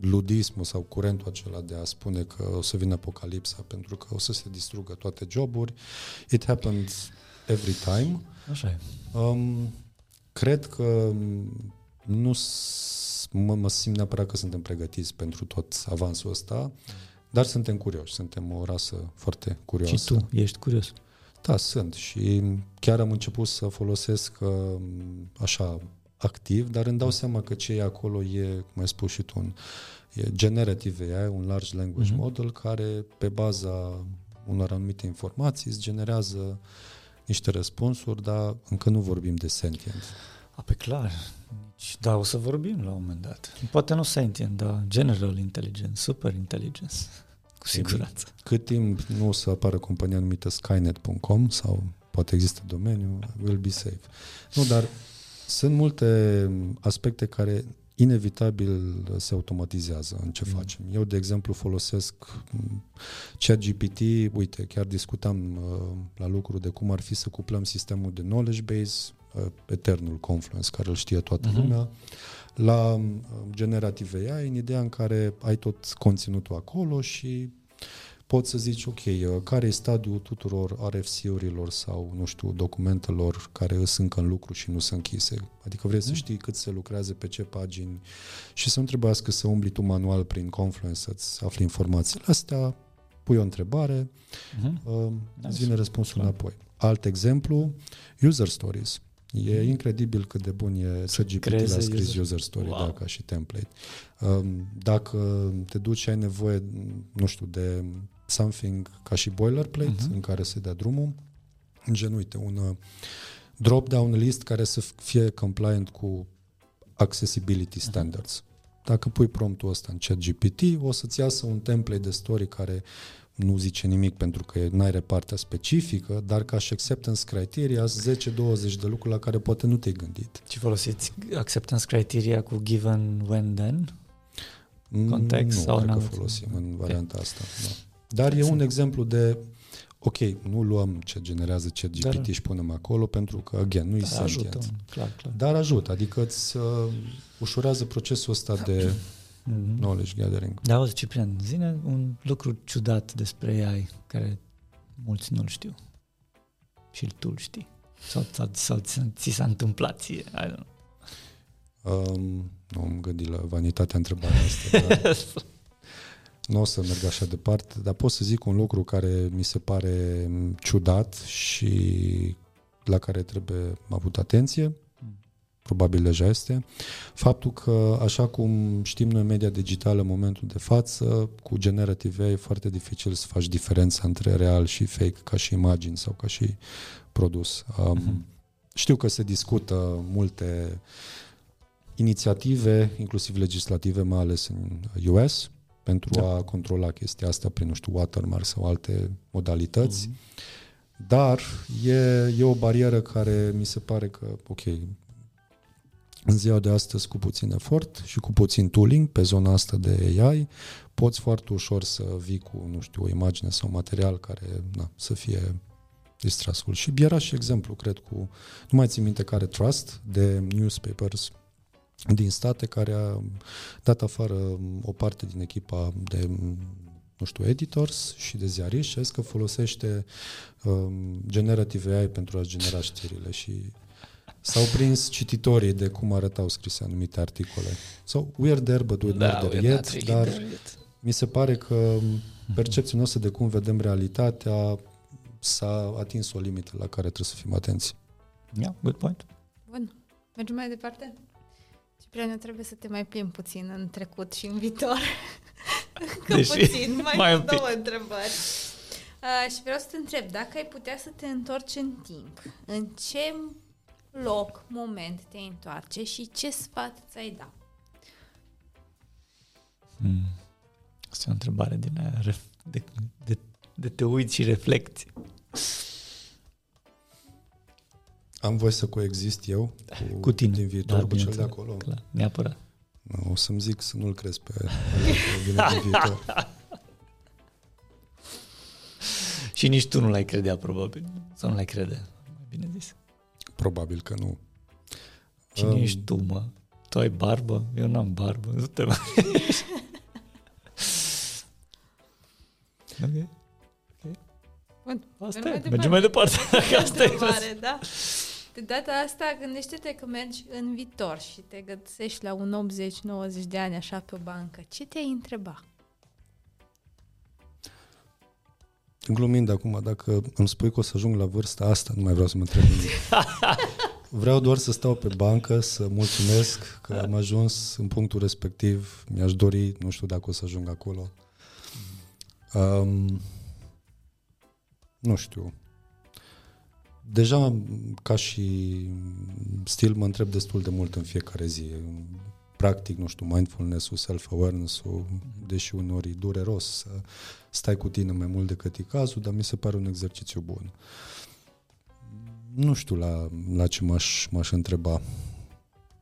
ludismul sau curentul acela de a spune că o să vină apocalipsa pentru că o să se distrugă toate joburi, it happens every time. Așa e. Um, cred că um, nu s- mă, mă simt neapărat că suntem pregătiți pentru tot avansul ăsta, dar suntem curioși, suntem o rasă foarte curioasă. Și tu ești curios. Da, sunt și chiar am început să folosesc um, așa activ, dar îmi dau seama că ce e acolo e, cum ai spus și tu, un, e generative AI, un large language Mhm. mm-hmm. model care pe baza unor anumite informații îți generează niște răspunsuri, dar încă nu vorbim de sentient. A, pe clar. Nici, da, o să vorbim la un moment dat. Poate nu sentient, dar general intelligence, super intelligence. Cu siguranță. Cât timp nu o să apară compania numită Skynet.com sau poate există domeniu, will be safe. Nu, dar sunt multe aspecte care inevitabil se automatizează în ce Mm. facem. Eu, de exemplu, folosesc m, ChatGPT, uite, chiar discutam uh, la lucru de cum ar fi să cuplăm sistemul de knowledge base, uh, eternul Confluence, care îl știe toată Mhm. lumea, la uh, generative AI, în ideea în care ai tot conținutul acolo și poți să zici, ok, uh, care e stadiul tuturor RFC-urilor sau, nu știu, documentelor care sunt încă în lucru și nu sunt închise. Adică vrei să Mm. știi cât se lucrează, pe ce pagini și să nu trebuiască să umbli tu manual prin Confluence să-ți afli informațiile astea, pui o întrebare, Mhm. uh, Da, îți vine răspunsul clar. înapoi. Alt exemplu, user stories. E Mhm. incredibil cât de bun e să GPT creeze la scris user- user story, Wow. da, ca și template. Um, Dacă te duci și ai nevoie, nu știu, de something ca și boilerplate, Mhm. în care se dea drumul, în gen, uite, un uh, drop-down list care să fie compliant cu accessibility Mhm. standards. Dacă pui promptul ăsta în chat GPT, o să-ți iasă un template de story care nu zice nimic pentru că n-ai repartea specifică, dar ca și acceptance criteria sunt 10-20 de lucruri la care poate nu te-ai gândit. Și folosiți acceptance criteria cu given, when, then? Context nu sau cred că n-am- folosim în Ok. varianta asta. Da. Dar e un exemplu de ok, nu luăm ce generează ChatGPT Dar- și punem acolo pentru că, again, nu e Da, ajută, sentient. clar, clar. Dar ajută, adică îți uh, ușurează procesul ăsta de Mhm. knowledge gathering. Da, auzi, Ciprian, zine un lucru ciudat despre AI care mulți nu-l știu. și tu îl știi. Sau, sau, sau ți, ți s-a întâmplat ție, I don't know. Um, nu am gândit la vanitatea întrebarea asta, dar nu o să merg așa departe, dar pot să zic un lucru care mi se pare ciudat și la care trebuie avut atenție, probabil deja este, faptul că, așa cum știm noi media digitală în momentul de față, cu generative e foarte dificil să faci diferența între real și fake ca și imagini sau ca și produs. Um, uh-huh. Știu că se discută multe inițiative, inclusiv legislative, mai ales în US, pentru da. a controla chestia asta prin, nu știu, watermark sau alte modalități. Uh-huh. Dar e, e o barieră care mi se pare că, ok, în ziua de astăzi cu puțin efort și cu puțin tooling pe zona asta de AI, poți foarte ușor să vii cu, nu știu, o imagine sau material care na, să fie distrustful. Și era și exemplu, cred, cu, nu mai țin minte care trust, de newspapers din state care a dat afară o parte din echipa de nu știu, editors și de ziariști și că folosește um, generative AI pentru a genera știrile și S-au prins cititorii de cum arătau scrise anumite articole. So, we're there, but we're da, not there yet, really dar there yet. mi se pare că percepția noastră de cum vedem realitatea s-a atins o limită la care trebuie să fim atenți. Yeah, good point. Bun. Mergem mai departe? Ciprianu, trebuie să te mai plimbi puțin în trecut și în viitor. Că Deși, puțin, mai, mai două pic. întrebări. Uh, și vreau să te întreb, dacă ai putea să te întorci în timp, în ce loc, moment te întoarce și ce sfat ți-ai da? Hmm. Asta e o întrebare din aia de, de, de te uiți și reflecti. Am voie să coexist eu cu, cu tine din viitor, da, cu cel de acolo? Clar, neapărat. O să-mi zic să nu-l crezi pe vine din viitor. și nici tu nu l-ai credea, probabil. Sau nu l-ai crede, bine zis. Probabil că nu. Cine um, ești tu, mă? Tu ai barbă? Eu n-am barbă. Nu te mai... ok. Ok. Bun, asta e. Mergem mai departe. asta e. da? De data asta, gândește-te că mergi în viitor și te găsești la un 80-90 de ani așa pe o bancă. Ce te-ai întreba? Glumind acum, dacă îmi spui că o să ajung la vârsta asta, nu mai vreau să mă întreb nimic. Vreau doar să stau pe bancă, să mulțumesc că am ajuns în punctul respectiv. Mi-aș dori, nu știu dacă o să ajung acolo. Um, nu știu. Deja, ca și stil, mă întreb destul de mult în fiecare zi. Practic, nu știu, mindfulness-ul, self-awareness-ul, deși uneori e dureros să stai cu tine mai mult decât e cazul, dar mi se pare un exercițiu bun. Nu știu la, la ce m-aș, m-aș întreba.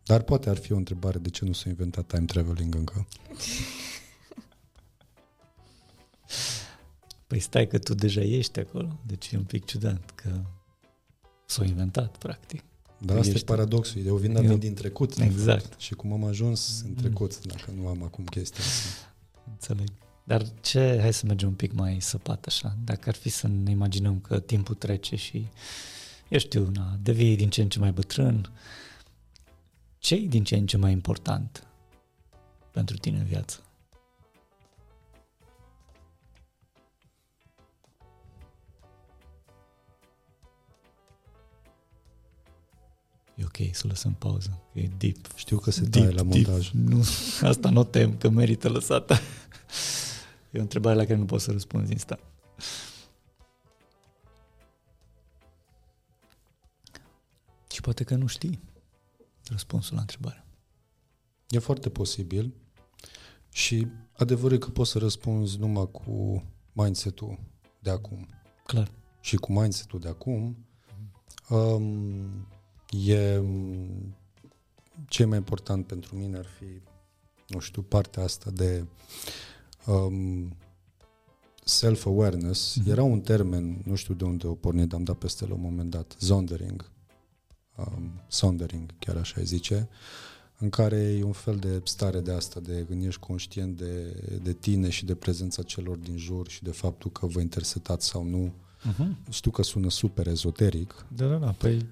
Dar poate ar fi o întrebare de ce nu s-a inventat time traveling încă. Păi stai că tu deja ești acolo, deci e un pic ciudat că s-a inventat, practic. Da, asta ești... e paradoxul. Eu vin, Eu... din trecut. Exact. Și cum am ajuns în trecut, dacă nu am acum chestia asta. Înțeleg. Dar ce, hai să mergem un pic mai săpat așa, dacă ar fi să ne imaginăm că timpul trece și, eu știu, na, devii din ce în ce mai bătrân, ce e din ce în ce mai important pentru tine în viață? E ok să lăsăm pauză, e deep. Știu că se deep, taie la montaj. Deep. Nu, asta nu tem, că merită lăsată. E o întrebare la care nu pot să răspund instant. Și poate că nu știi răspunsul la întrebare. E foarte posibil și adevărul e că poți să răspunzi numai cu mindset-ul de acum. Clar. Și cu mindset-ul de acum um, e ce mai important pentru mine ar fi, nu știu, partea asta de um, self-awareness, mm-hmm. era un termen, nu știu de unde o pornit, am dat peste la un moment dat, zondering, um, sondering, chiar așa îi zice, în care e un fel de stare de asta, de când ești conștient de, de tine și de prezența celor din jur și de faptul că vă intersetați sau nu Uh-huh. Știu că sună super ezoteric. Da, da, da, păi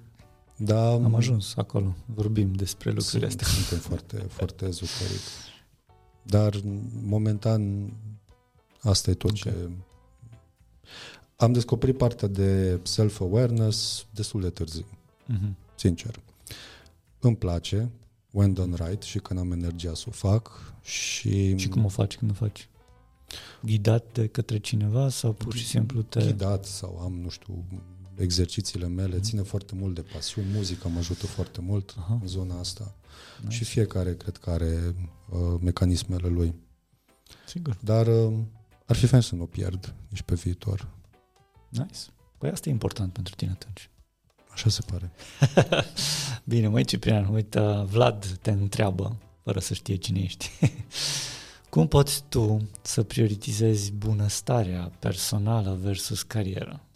dar am ajuns acolo, vorbim despre lucrurile sunt, astea. Suntem foarte, foarte ezoteric. Dar momentan asta e tot okay. ce... Am descoperit partea de self-awareness destul de târziu, Uh-huh. sincer. Îmi place, when done right, și când am energia să o fac și... Și cum o faci când o faci? Ghidat de către cineva sau pur și simplu te... Ghidat sau am, nu știu, exercițiile mele, mm. ține foarte mult de pasiuni, muzica mă ajută foarte mult Aha. în zona asta Nice. și fiecare cred că are uh, mecanismele lui. Sigur. Dar uh, ar fi fain să nu o pierd nici pe viitor. Nice. Păi asta e important pentru tine atunci. Așa se pare. Bine, măi Ciprian, uite, Vlad te întreabă, fără să știe cine ești. Cum poți tu să prioritizezi bunăstarea personală versus carieră?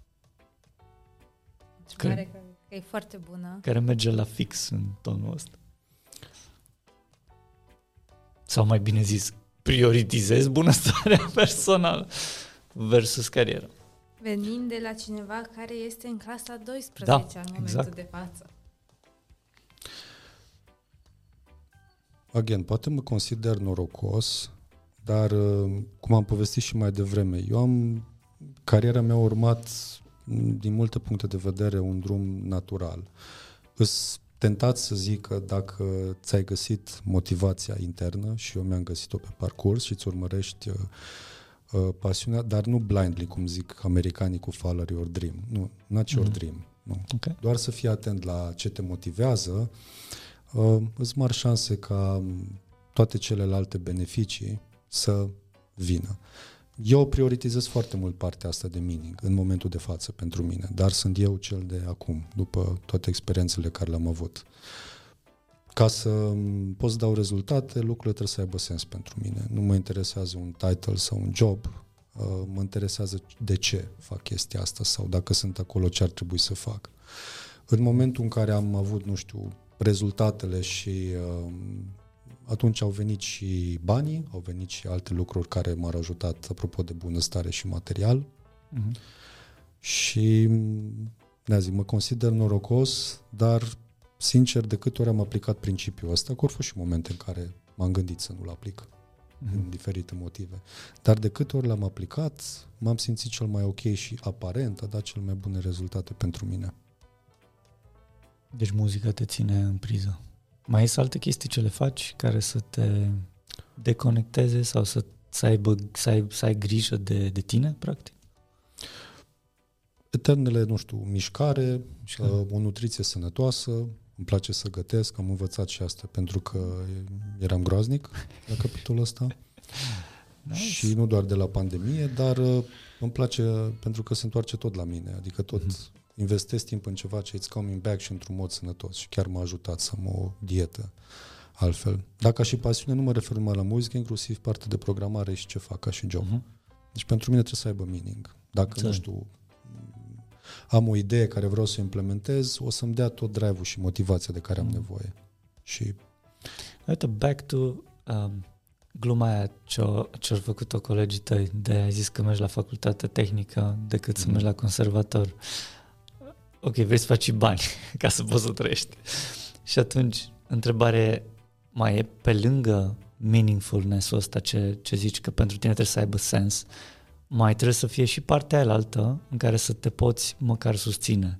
Întrebare că, că e foarte bună. Care merge la fix în tonul ăsta. Sau mai bine zis, prioritizezi bunăstarea personală versus carieră. Venind de la cineva care este în clasa 12 Da, în momentul exact. de față. Again, poate mă consider norocos, dar uh, cum am povestit și mai devreme, eu am cariera mea a urmat m, din multe puncte de vedere un drum natural. Îs tentat să zic că dacă ți-ai găsit motivația internă și eu mi-am găsit-o pe parcurs și îți urmărești uh, uh, pasiunea, dar nu blindly, cum zic americanii cu follow your dream. Nu, not your Mhm. dream. Nu. Ok. Doar să fii atent la ce te motivează, uh, îți mari șanse ca um, toate celelalte beneficii să vină. Eu prioritizez foarte mult partea asta de meaning în momentul de față pentru mine, dar sunt eu cel de acum, după toate experiențele care le-am avut. Ca să um, pot să dau rezultate, lucrurile trebuie să aibă sens pentru mine. Nu mă interesează un title sau un job, uh, mă interesează de ce fac chestia asta sau dacă sunt acolo ce ar trebui să fac. În momentul în care am avut, nu știu, rezultatele și uh, atunci au venit și banii, au venit și alte lucruri care m-au ajutat apropo de bunăstare și material Mhm. și ne zic, mă consider norocos, dar sincer, de câte ori am aplicat principiul ăsta, că au fost și momente în care m-am gândit să nu-l aplic din Mhm. diferite motive. Dar de câte ori l-am aplicat, m-am simțit cel mai ok și aparent a dat cel mai bune rezultate pentru mine. Deci muzica te ține în priză. Mai sunt alte chestii ce le faci care să te deconecteze sau să, să, aibă, să, ai, să ai grijă de, de tine, practic? Eternele, nu știu, mișcare, Mișcare. uh, o nutriție sănătoasă, îmi place să gătesc, am învățat și asta pentru că eram groaznic la capitolul ăsta. Nice. Și nu doar de la pandemie, dar uh, îmi place pentru că se întoarce tot la mine, adică tot Mhm. Investesc timp în ceva ce it's coming back și într-un mod sănătos și chiar m-a ajutat să am o dietă altfel. Dacă ca și pasiune, nu mă refer numai la muzică, inclusiv partea de programare și ce fac ca și job. Mhm. Deci pentru mine trebuie să aibă meaning. Dacă, Înțeleg. nu știu, am o idee care vreau să o implementez, o să-mi dea tot drive-ul și motivația de care am Mm. nevoie. Și Uite, back to um, gluma aia ce-au, ce-au făcut-o colegii tăi de ai zis că mergi la facultate tehnică decât să Mhm. mergi la conservator. Ok, vrei să faci și bani ca să poți să trăiești. Și atunci, întrebare mai e pe lângă meaningfulness-ul ăsta ce, ce zici că pentru tine trebuie să aibă sens, mai trebuie să fie și partea aia altă în care să te poți măcar susține.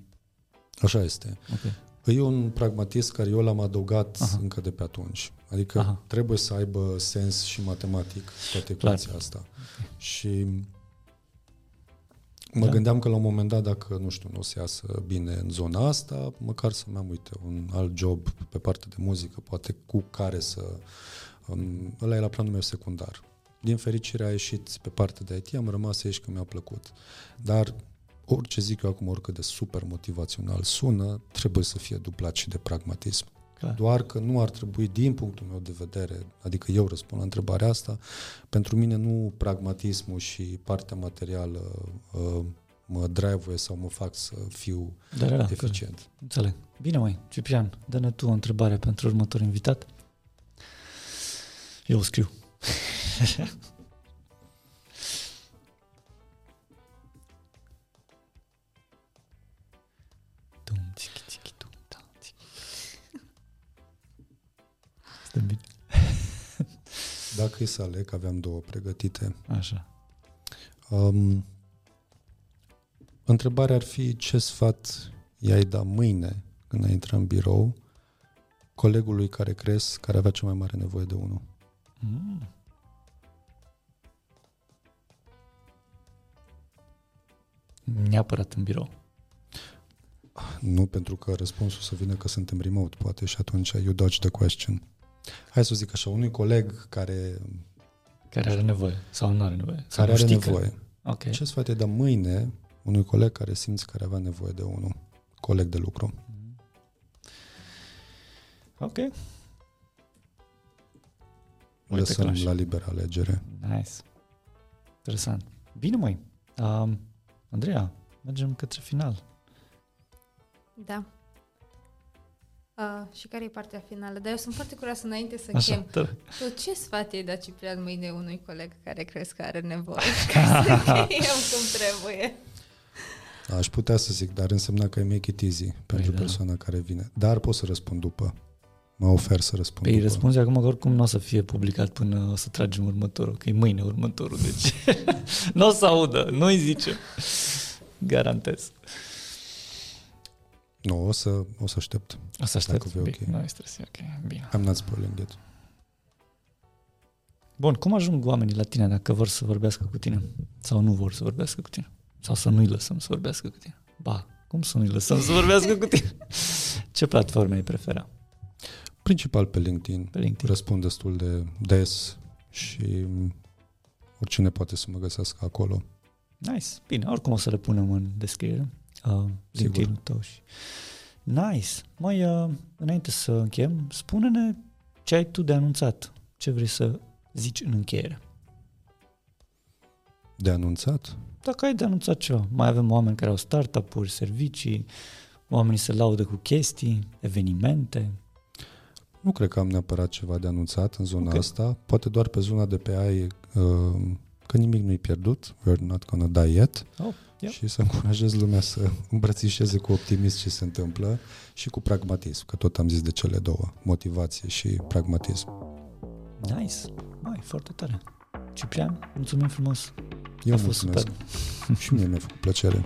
așa este. Ok. E un pragmatism care eu l-am adăugat Aha. Aha. încă de pe atunci. Adică Aha. Aha. trebuie să aibă sens și matematic toate Clar. ecuația asta. Și mă Da. da. gândeam că la un moment dat, dacă, nu știu, nu o să iasă bine în zona asta, măcar să-mi am, uite, un alt job pe partea de muzică, poate cu care să... Um, ăla e la planul meu secundar. Din fericire a ieșit pe partea de IT, am rămas aici că mi-a plăcut. Dar orice zic eu acum, oricât de super motivațional sună, trebuie să fie duplat și de pragmatism. Clar. Doar că nu ar trebui, din punctul meu de vedere, adică eu răspund la întrebarea asta, pentru mine nu pragmatismul și partea materială uh, mă drive sau mă fac să fiu Da, da, da, eficient. Înțeleg. Bine, mai Ciprian, dă-ne tu o întrebare pentru următorul invitat. Eu o scriu. trebuie să aleg, aveam două pregătite. Așa. Um, întrebarea ar fi ce sfat i-ai da mâine când ai intra în birou colegului care crezi care avea cea mai mare nevoie de unul. Mm. Neapărat în birou. Nu pentru că răspunsul să vină că suntem remote, poate, și atunci you dodge the question. Hai să zic așa, unui coleg care... Care are nevoie sau nu are nevoie. Sau care are nevoie. Că... Okay. Ce sfat e de mâine unui coleg care simți că avea nevoie de unul, coleg de lucru? Ok. Lăsăm la liberă alegere. Nice. Interesant. Bine, măi. Um, Andreea, mergem către final. Da. Uh, și care e partea finală? Dar eu sunt foarte curioasă înainte să Așa, chem. Tă... Tu ce sfat ai dat Ciprian mâine unui coleg care crezi că are nevoie? Ca să cheiem cum trebuie. Aș putea să zic, dar însemna că e make it easy pentru păi, persoana da. care vine. Dar pot să răspund după. Mă ofer să răspund Păi după. răspunzi acum că oricum nu o să fie publicat până o să tragem următorul, că e mâine următorul, deci nu o să audă, nu-i zice. Garantez. Nu, o să, o să aștept. O să aștept? Bine, okay. nu este stres, ok, bine. I'm not spoiling it. Bun, cum ajung oamenii la tine dacă vor să vorbească cu tine? Sau nu vor să vorbească cu tine? Sau să nu-i lăsăm să vorbească cu tine? Ba, cum să nu-i lăsăm să vorbească cu tine? Ce platforme ai prefera? Principal pe LinkedIn. Pe LinkedIn. Răspund destul de des și oricine poate să mă găsească acolo. Nice. Bine, oricum o să le punem în descriere. Uh, LinkedIn-ul tău și... Nice. Mai uh, înainte să închem, spune-ne ce ai tu de anunțat. Ce vrei să zici în încheiere. De anunțat? Dacă ai de anunțat ceva. Mai avem oameni care au startup-uri, servicii, oamenii se laudă cu chestii, evenimente. Nu cred că am neapărat ceva de anunțat în zona Ok. asta. Poate doar pe zona de pe AI uh, că nimic nu-i pierdut. We're not gonna die yet. Oh, yep. Și să încurajez lumea să îmbrățișeze cu optimism ce se întâmplă și cu pragmatism, că tot am zis de cele două, motivație și pragmatism. Nice. Mai, foarte tare. Ciprian, mulțumim frumos. Eu A fost mulțumesc. super. și mie mi-a făcut plăcere.